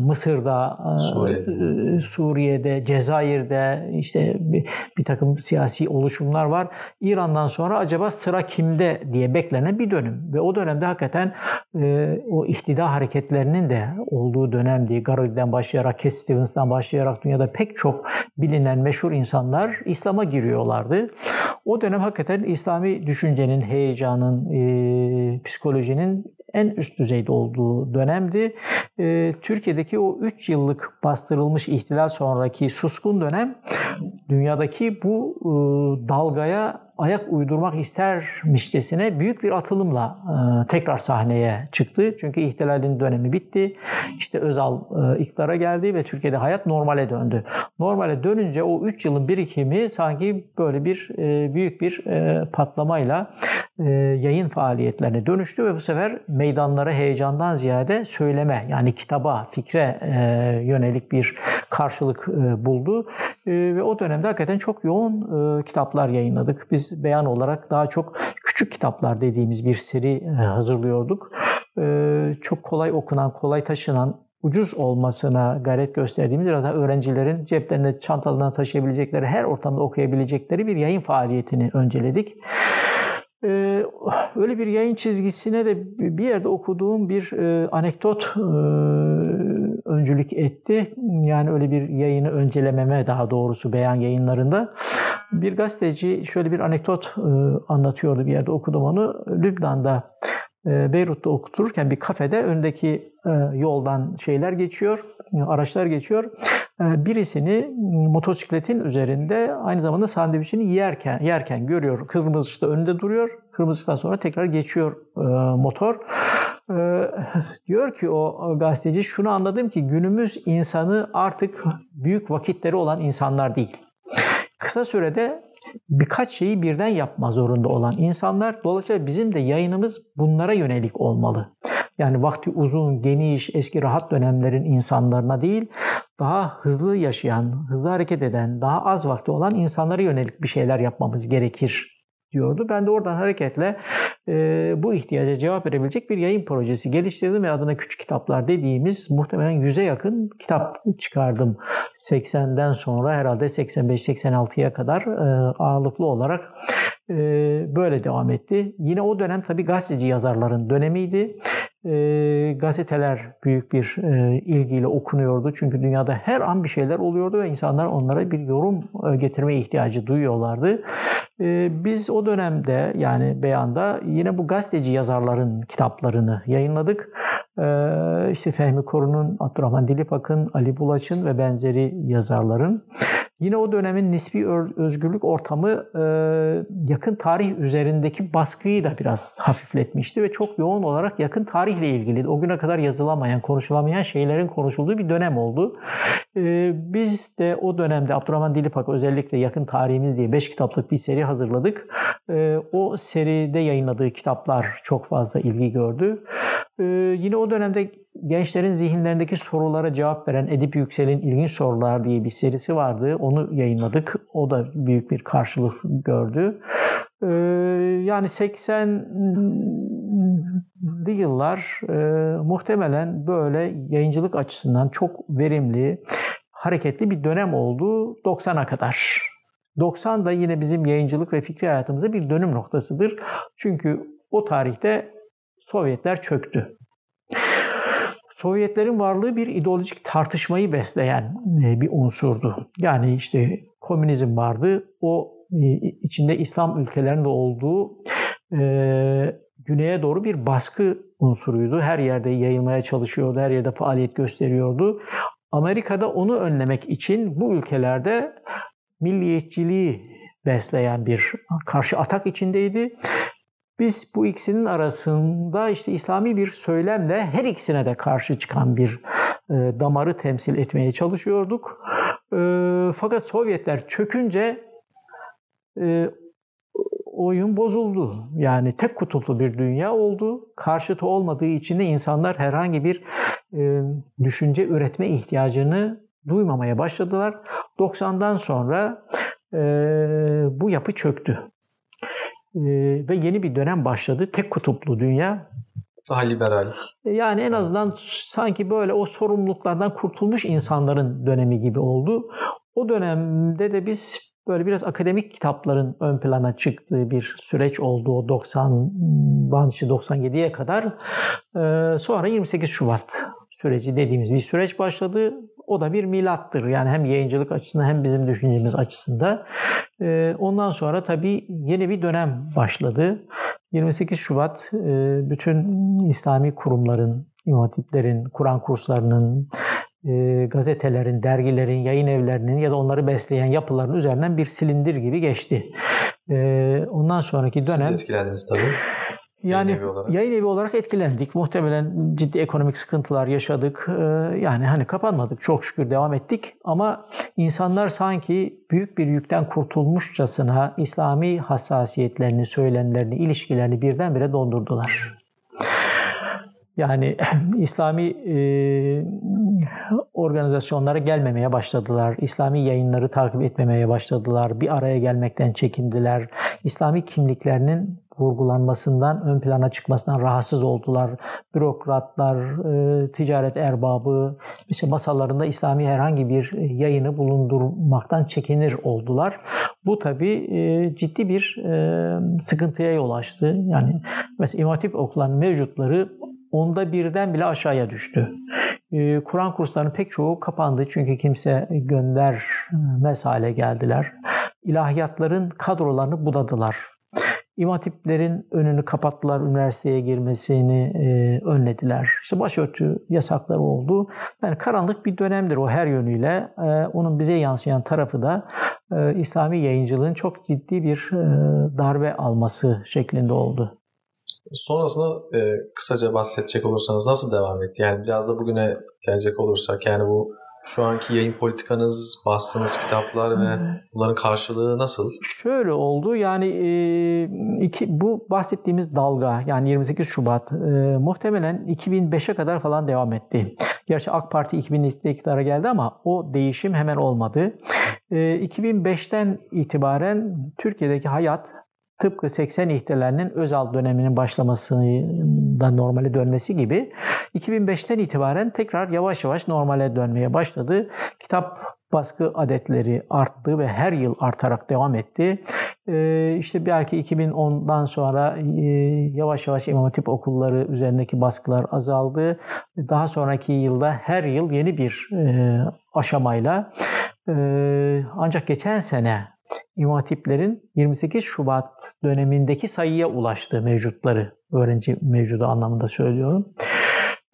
Mısır'da, e, Suriye'de. Suriye'de, Cezayir'de işte bir, bir takım siyasi oluşumlar var. İran'dan sonra acaba sıra kimde diye beklenen bir dönem. Ve o dönemde hakikaten e, o ihtida hareketlerinin de olduğu dönemdi. Garibaldi'den başlayarak, Cat Stevens'dan başlayarak dünyada pek çok bilinen meşhur insanlar İslam'a giriyorlardı. O dönem hakikaten İslami düşüncenin, heyecanın, e, psikolojinin en üst düzeyde olduğu dönemdi. E, Türkiye'deki o 3 yıllık bastırılmış ihtilal sonraki suskun dönem dünyadaki bu e, dalgaya ayak uydurmak istermişçesine büyük bir atılımla e, tekrar sahneye çıktı. Çünkü ihtilalin dönemi bitti. İşte Özal e, iktidara geldi ve Türkiye'de hayat normale döndü. Normale dönünce o 3 yılın birikimi sanki böyle bir e, büyük bir e, patlamayla e, yayın faaliyetlerine dönüştü ve bu sefer meydanlara heyecandan ziyade söyleme yani kitaba, fikre yönelik bir karşılık buldu. Ve o dönemde hakikaten çok yoğun kitaplar yayınladık. Biz beyan olarak daha çok küçük kitaplar dediğimiz bir seri e, hazırlıyorduk. E, çok kolay okunan, kolay taşınan, ucuz olmasına gayret gösterdiğimiz da öğrencilerin ceplerinde çantalarına taşıyabilecekleri, her ortamda okuyabilecekleri bir yayın faaliyetini önceledik. Ee, öyle bir yayın çizgisine de bir yerde okuduğum bir e, anekdot öncülük etti. Yani öyle bir yayını öncelememe daha doğrusu beyan yayınlarında. Bir gazeteci şöyle bir anekdot e, anlatıyordu bir yerde okudum onu. Lübnan'da e, Beyrut'ta okuturken bir kafede öndeki e, yoldan şeyler geçiyor, araçlar geçiyor. Birisini motosikletin üzerinde aynı zamanda sandviçini yerken yerken görüyor. Kırmızı ışıkta önünde duruyor. Kırmızı ışıktan sonra tekrar geçiyor motor. Diyor ki o gazeteci şunu anladım ki günümüz insanı artık büyük vakitleri olan insanlar değil kısa sürede birkaç şeyi birden yapma zorunda olan insanlar. Dolayısıyla bizim de yayınımız bunlara yönelik olmalı. Yani vakti uzun, geniş, eski rahat dönemlerin insanlarına değil, daha hızlı yaşayan, hızlı hareket eden, daha az vakti olan insanlara yönelik bir şeyler yapmamız gerekir diyordu. Ben de oradan hareketle e, bu ihtiyaca cevap verebilecek bir yayın projesi geliştirdim ve adına küçük kitaplar dediğimiz muhtemelen yüze yakın kitap çıkardım. 80'den sonra herhalde 85-86'ya kadar e, ağırlıklı olarak e, böyle devam etti. Yine o dönem tabii gazeteci yazarların dönemiydi e, gazeteler büyük bir e, ilgiyle okunuyordu. Çünkü dünyada her an bir şeyler oluyordu ve insanlar onlara bir yorum e, getirme ihtiyacı duyuyorlardı. E, biz o dönemde yani beyanda yine bu gazeteci yazarların kitaplarını yayınladık. E, işte Fehmi Korun'un, Abdurrahman Dilipak'ın, Ali Bulaç'ın ve benzeri yazarların Yine o dönemin nispi özgürlük ortamı e, yakın tarih üzerindeki baskıyı da biraz hafifletmişti ve çok yoğun olarak yakın tarihle ilgili o güne kadar yazılamayan, konuşulamayan şeylerin konuşulduğu bir dönem oldu. E, biz de o dönemde Abdurrahman Dilipak özellikle yakın tarihimiz diye 5 kitaplık bir seri hazırladık. E, o seride yayınladığı kitaplar çok fazla ilgi gördü. Yine o dönemde gençlerin zihinlerindeki sorulara cevap veren Edip Yüksel'in ilginç sorular diye bir serisi vardı. Onu yayınladık. O da büyük bir karşılık gördü. Ee, yani 80 yıllar e, muhtemelen böyle yayıncılık açısından çok verimli, hareketli bir dönem oldu 90'a kadar. 90 da yine bizim yayıncılık ve fikri hayatımızda bir dönüm noktasıdır. Çünkü o tarihte Sovyetler çöktü. Sovyetlerin varlığı bir ideolojik tartışmayı besleyen e, bir unsurdu. Yani işte komünizm vardı. O içinde İslam ülkelerinde olduğu e, güneye doğru bir baskı unsuruydu. Her yerde yayılmaya çalışıyordu, her yerde faaliyet gösteriyordu. Amerika'da onu önlemek için bu ülkelerde milliyetçiliği besleyen bir karşı atak içindeydi. Biz bu ikisinin arasında işte İslami bir söylemle her ikisine de karşı çıkan bir e, damarı temsil etmeye çalışıyorduk. E, fakat Sovyetler çökünce e, oyun bozuldu. Yani tek kutuplu bir dünya oldu. Karşıtı olmadığı için de insanlar herhangi bir e, düşünce üretme ihtiyacını duymamaya başladılar. 90'dan sonra e, bu yapı çöktü. E, ve yeni bir dönem başladı. Tek kutuplu dünya. Daha liberal. E, yani en azından sanki böyle o sorumluluklardan kurtulmuş insanların dönemi gibi oldu. O dönemde de biz böyle biraz akademik kitapların ön plana çıktığı bir süreç oldu o 90'dan 97'ye kadar. Ee, sonra 28 Şubat süreci dediğimiz bir süreç başladı. O da bir milattır. Yani hem yayıncılık açısından hem bizim düşüncemiz açısından. Ee, ondan sonra tabii yeni bir dönem başladı. 28 Şubat e, bütün İslami kurumların, imam Kur'an kurslarının, e, gazetelerin, dergilerin, yayın evlerinin ya da onları besleyen yapıların üzerinden bir silindir gibi geçti. E, ondan sonraki dönem... Siz de etkilendiniz tabii. Yani yayın evi olarak. yayın evi olarak etkilendik. Muhtemelen ciddi ekonomik sıkıntılar yaşadık. Ee, yani hani kapanmadık. Çok şükür devam ettik. Ama insanlar sanki büyük bir yükten kurtulmuşçasına İslami hassasiyetlerini, söylemlerini, ilişkilerini birdenbire dondurdular. Yani İslami e, organizasyonlara gelmemeye başladılar. İslami yayınları takip etmemeye başladılar. Bir araya gelmekten çekindiler. İslami kimliklerinin vurgulanmasından, ön plana çıkmasından rahatsız oldular. Bürokratlar, e, ticaret erbabı, işte masalarında İslami herhangi bir yayını bulundurmaktan çekinir oldular. Bu tabii e, ciddi bir e, sıkıntıya yol açtı. Yani mesela İmam Hatip okulan mevcutları onda birden bile aşağıya düştü. Kur'an kurslarının pek çoğu kapandı çünkü kimse göndermez hale geldiler. İlahiyatların kadrolarını budadılar. İmam hatiplerin önünü kapattılar, üniversiteye girmesini e, önlediler. İşte başörtü yasakları oldu. Yani karanlık bir dönemdir o her yönüyle. E, onun bize yansıyan tarafı da e, İslami yayıncılığın çok ciddi bir e, darbe alması şeklinde oldu. Sonrasında e, kısaca bahsedecek olursanız nasıl devam etti? Yani biraz da bugüne gelecek olursak yani bu şu anki yayın politikanız, bastığınız kitaplar ve bunların karşılığı nasıl? Şöyle oldu yani e, iki, bu bahsettiğimiz dalga yani 28 Şubat e, muhtemelen 2005'e kadar falan devam etti. Gerçi AK Parti 2002'de iktidara geldi ama o değişim hemen olmadı. E, 2005'ten itibaren Türkiye'deki hayat tıpkı 80 ihtilalinin Özal döneminin başlamasından normale dönmesi gibi 2005'ten itibaren tekrar yavaş yavaş normale dönmeye başladı. Kitap baskı adetleri arttı ve her yıl artarak devam etti. Ee, işte belki 2010'dan sonra e, yavaş yavaş İmam Hatip okulları üzerindeki baskılar azaldı. Daha sonraki yılda her yıl yeni bir e, aşamayla e, ancak geçen sene İmam Hatiplerin 28 Şubat dönemindeki sayıya ulaştığı mevcutları, öğrenci mevcudu anlamında söylüyorum.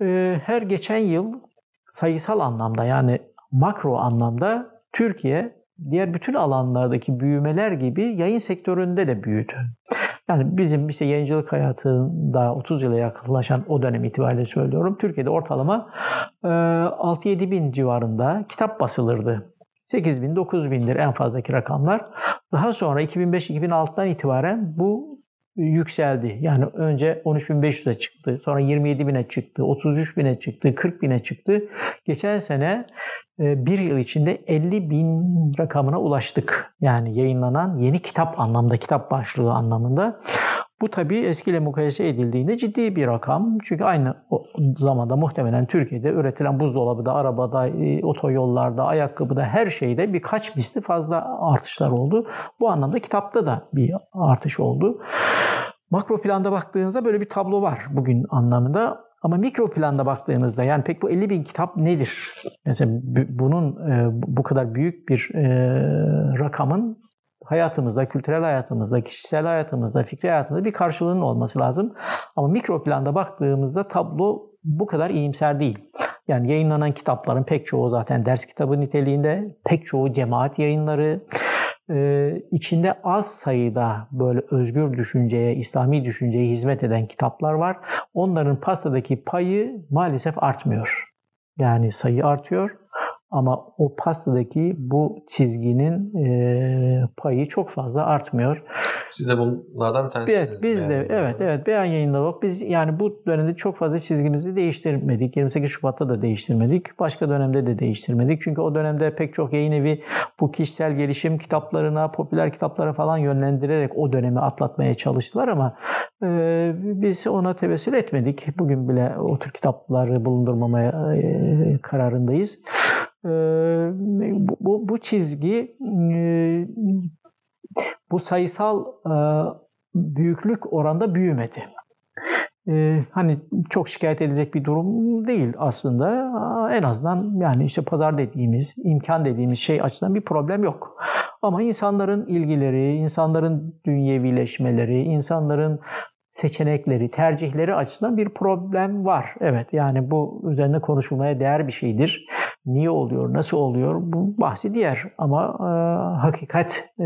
Ee, her geçen yıl sayısal anlamda yani makro anlamda Türkiye diğer bütün alanlardaki büyümeler gibi yayın sektöründe de büyüdü. Yani bizim işte yayıncılık hayatında 30 yıla yaklaşan o dönem itibariyle söylüyorum. Türkiye'de ortalama 6-7 e, bin civarında kitap basılırdı 8 bin, 9 bindir en fazlaki rakamlar. Daha sonra 2005-2006'dan itibaren bu yükseldi. Yani önce 13.500'e çıktı, sonra 27 bine çıktı, 33 bine çıktı, 40 bine çıktı. Geçen sene e, bir yıl içinde 50 bin rakamına ulaştık. Yani yayınlanan yeni kitap anlamda, kitap başlığı anlamında. Bu tabii eskiyle mukayese edildiğinde ciddi bir rakam. Çünkü aynı zamanda muhtemelen Türkiye'de üretilen buzdolabıda, arabada, e, otoyollarda, ayakkabıda her şeyde birkaç misli fazla artışlar oldu. Bu anlamda kitapta da bir artış oldu. Makro planda baktığınızda böyle bir tablo var bugün anlamında. Ama mikro planda baktığınızda yani pek bu 50 bin kitap nedir? Mesela bunun e, bu kadar büyük bir e, rakamın hayatımızda, kültürel hayatımızda, kişisel hayatımızda, fikri hayatımızda bir karşılığının olması lazım. Ama mikro planda baktığımızda tablo bu kadar iyimser değil. Yani yayınlanan kitapların pek çoğu zaten ders kitabı niteliğinde, pek çoğu cemaat yayınları, ee, içinde az sayıda böyle özgür düşünceye, İslami düşünceye hizmet eden kitaplar var. Onların pastadaki payı maalesef artmıyor. Yani sayı artıyor ama o pastadaki bu çizginin e, payı çok fazla artmıyor. Siz de bunlardan bir tanesiniz. Evet, biz de evet evet beyan yayınladık. Biz yani bu dönemde çok fazla çizgimizi değiştirmedik. 28 Şubat'ta da değiştirmedik. Başka dönemde de değiştirmedik. Çünkü o dönemde pek çok yayın evi bu kişisel gelişim kitaplarına, popüler kitaplara falan yönlendirerek o dönemi atlatmaya çalıştılar ama e, biz ona tevessül etmedik. Bugün bile o tür kitapları bulundurmamaya e, kararındayız. E, bu, bu çizgi e, bu sayısal e, büyüklük oranda büyümedi. Ee, hani çok şikayet edecek bir durum değil aslında. En azından yani işte pazar dediğimiz, imkan dediğimiz şey açısından bir problem yok. Ama insanların ilgileri, insanların dünyevileşmeleri, insanların seçenekleri, tercihleri açısından bir problem var. Evet yani bu üzerine konuşulmaya değer bir şeydir. Niye oluyor, nasıl oluyor bu bahsi diğer ama e, hakikat e,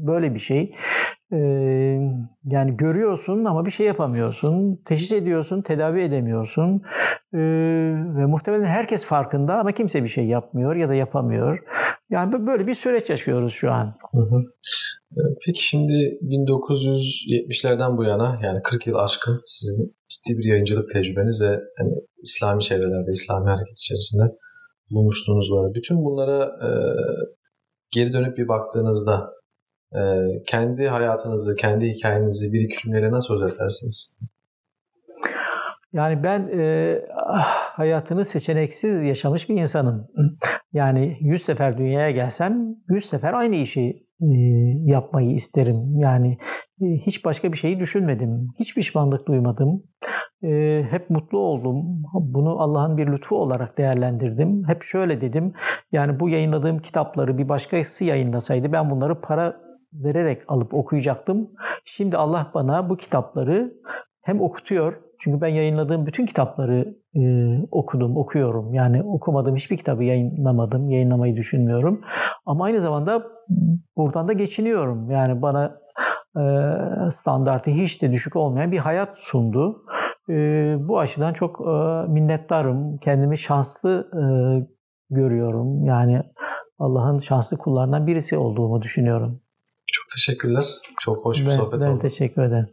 böyle bir şey. E, yani görüyorsun ama bir şey yapamıyorsun. Teşhis ediyorsun, tedavi edemiyorsun. E, ve muhtemelen herkes farkında ama kimse bir şey yapmıyor ya da yapamıyor. Yani böyle bir süreç yaşıyoruz şu an. Hı hı. Peki şimdi 1970'lerden bu yana yani 40 yıl aşkın sizin ciddi bir yayıncılık tecrübeniz ve yani İslami çevrelerde, İslami hareket içerisinde bulunmuşluğunuz var. Bütün bunlara e, geri dönüp bir baktığınızda e, kendi hayatınızı, kendi hikayenizi bir iki cümleyle nasıl özetlersiniz? Yani ben e, hayatını seçeneksiz yaşamış bir insanım. Yani 100 sefer dünyaya gelsem 100 sefer aynı işi yapmayı isterim. Yani e, hiç başka bir şeyi düşünmedim. Hiç pişmanlık duymadım. E, hep mutlu oldum. Bunu Allah'ın bir lütfu olarak değerlendirdim. Hep şöyle dedim. Yani bu yayınladığım kitapları bir başkası yayınlasaydı ben bunları para vererek alıp okuyacaktım. Şimdi Allah bana bu kitapları hem okutuyor çünkü ben yayınladığım bütün kitapları e, okudum, okuyorum. Yani okumadığım hiçbir kitabı yayınlamadım, yayınlamayı düşünmüyorum. Ama aynı zamanda buradan da geçiniyorum. Yani bana e, standartı hiç de düşük olmayan bir hayat sundu. E, bu açıdan çok e, minnettarım. Kendimi şanslı e, görüyorum. Yani Allah'ın şanslı kullarından birisi olduğumu düşünüyorum. Çok teşekkürler. Çok hoş bir ben, sohbet ben oldu. Ben teşekkür ederim.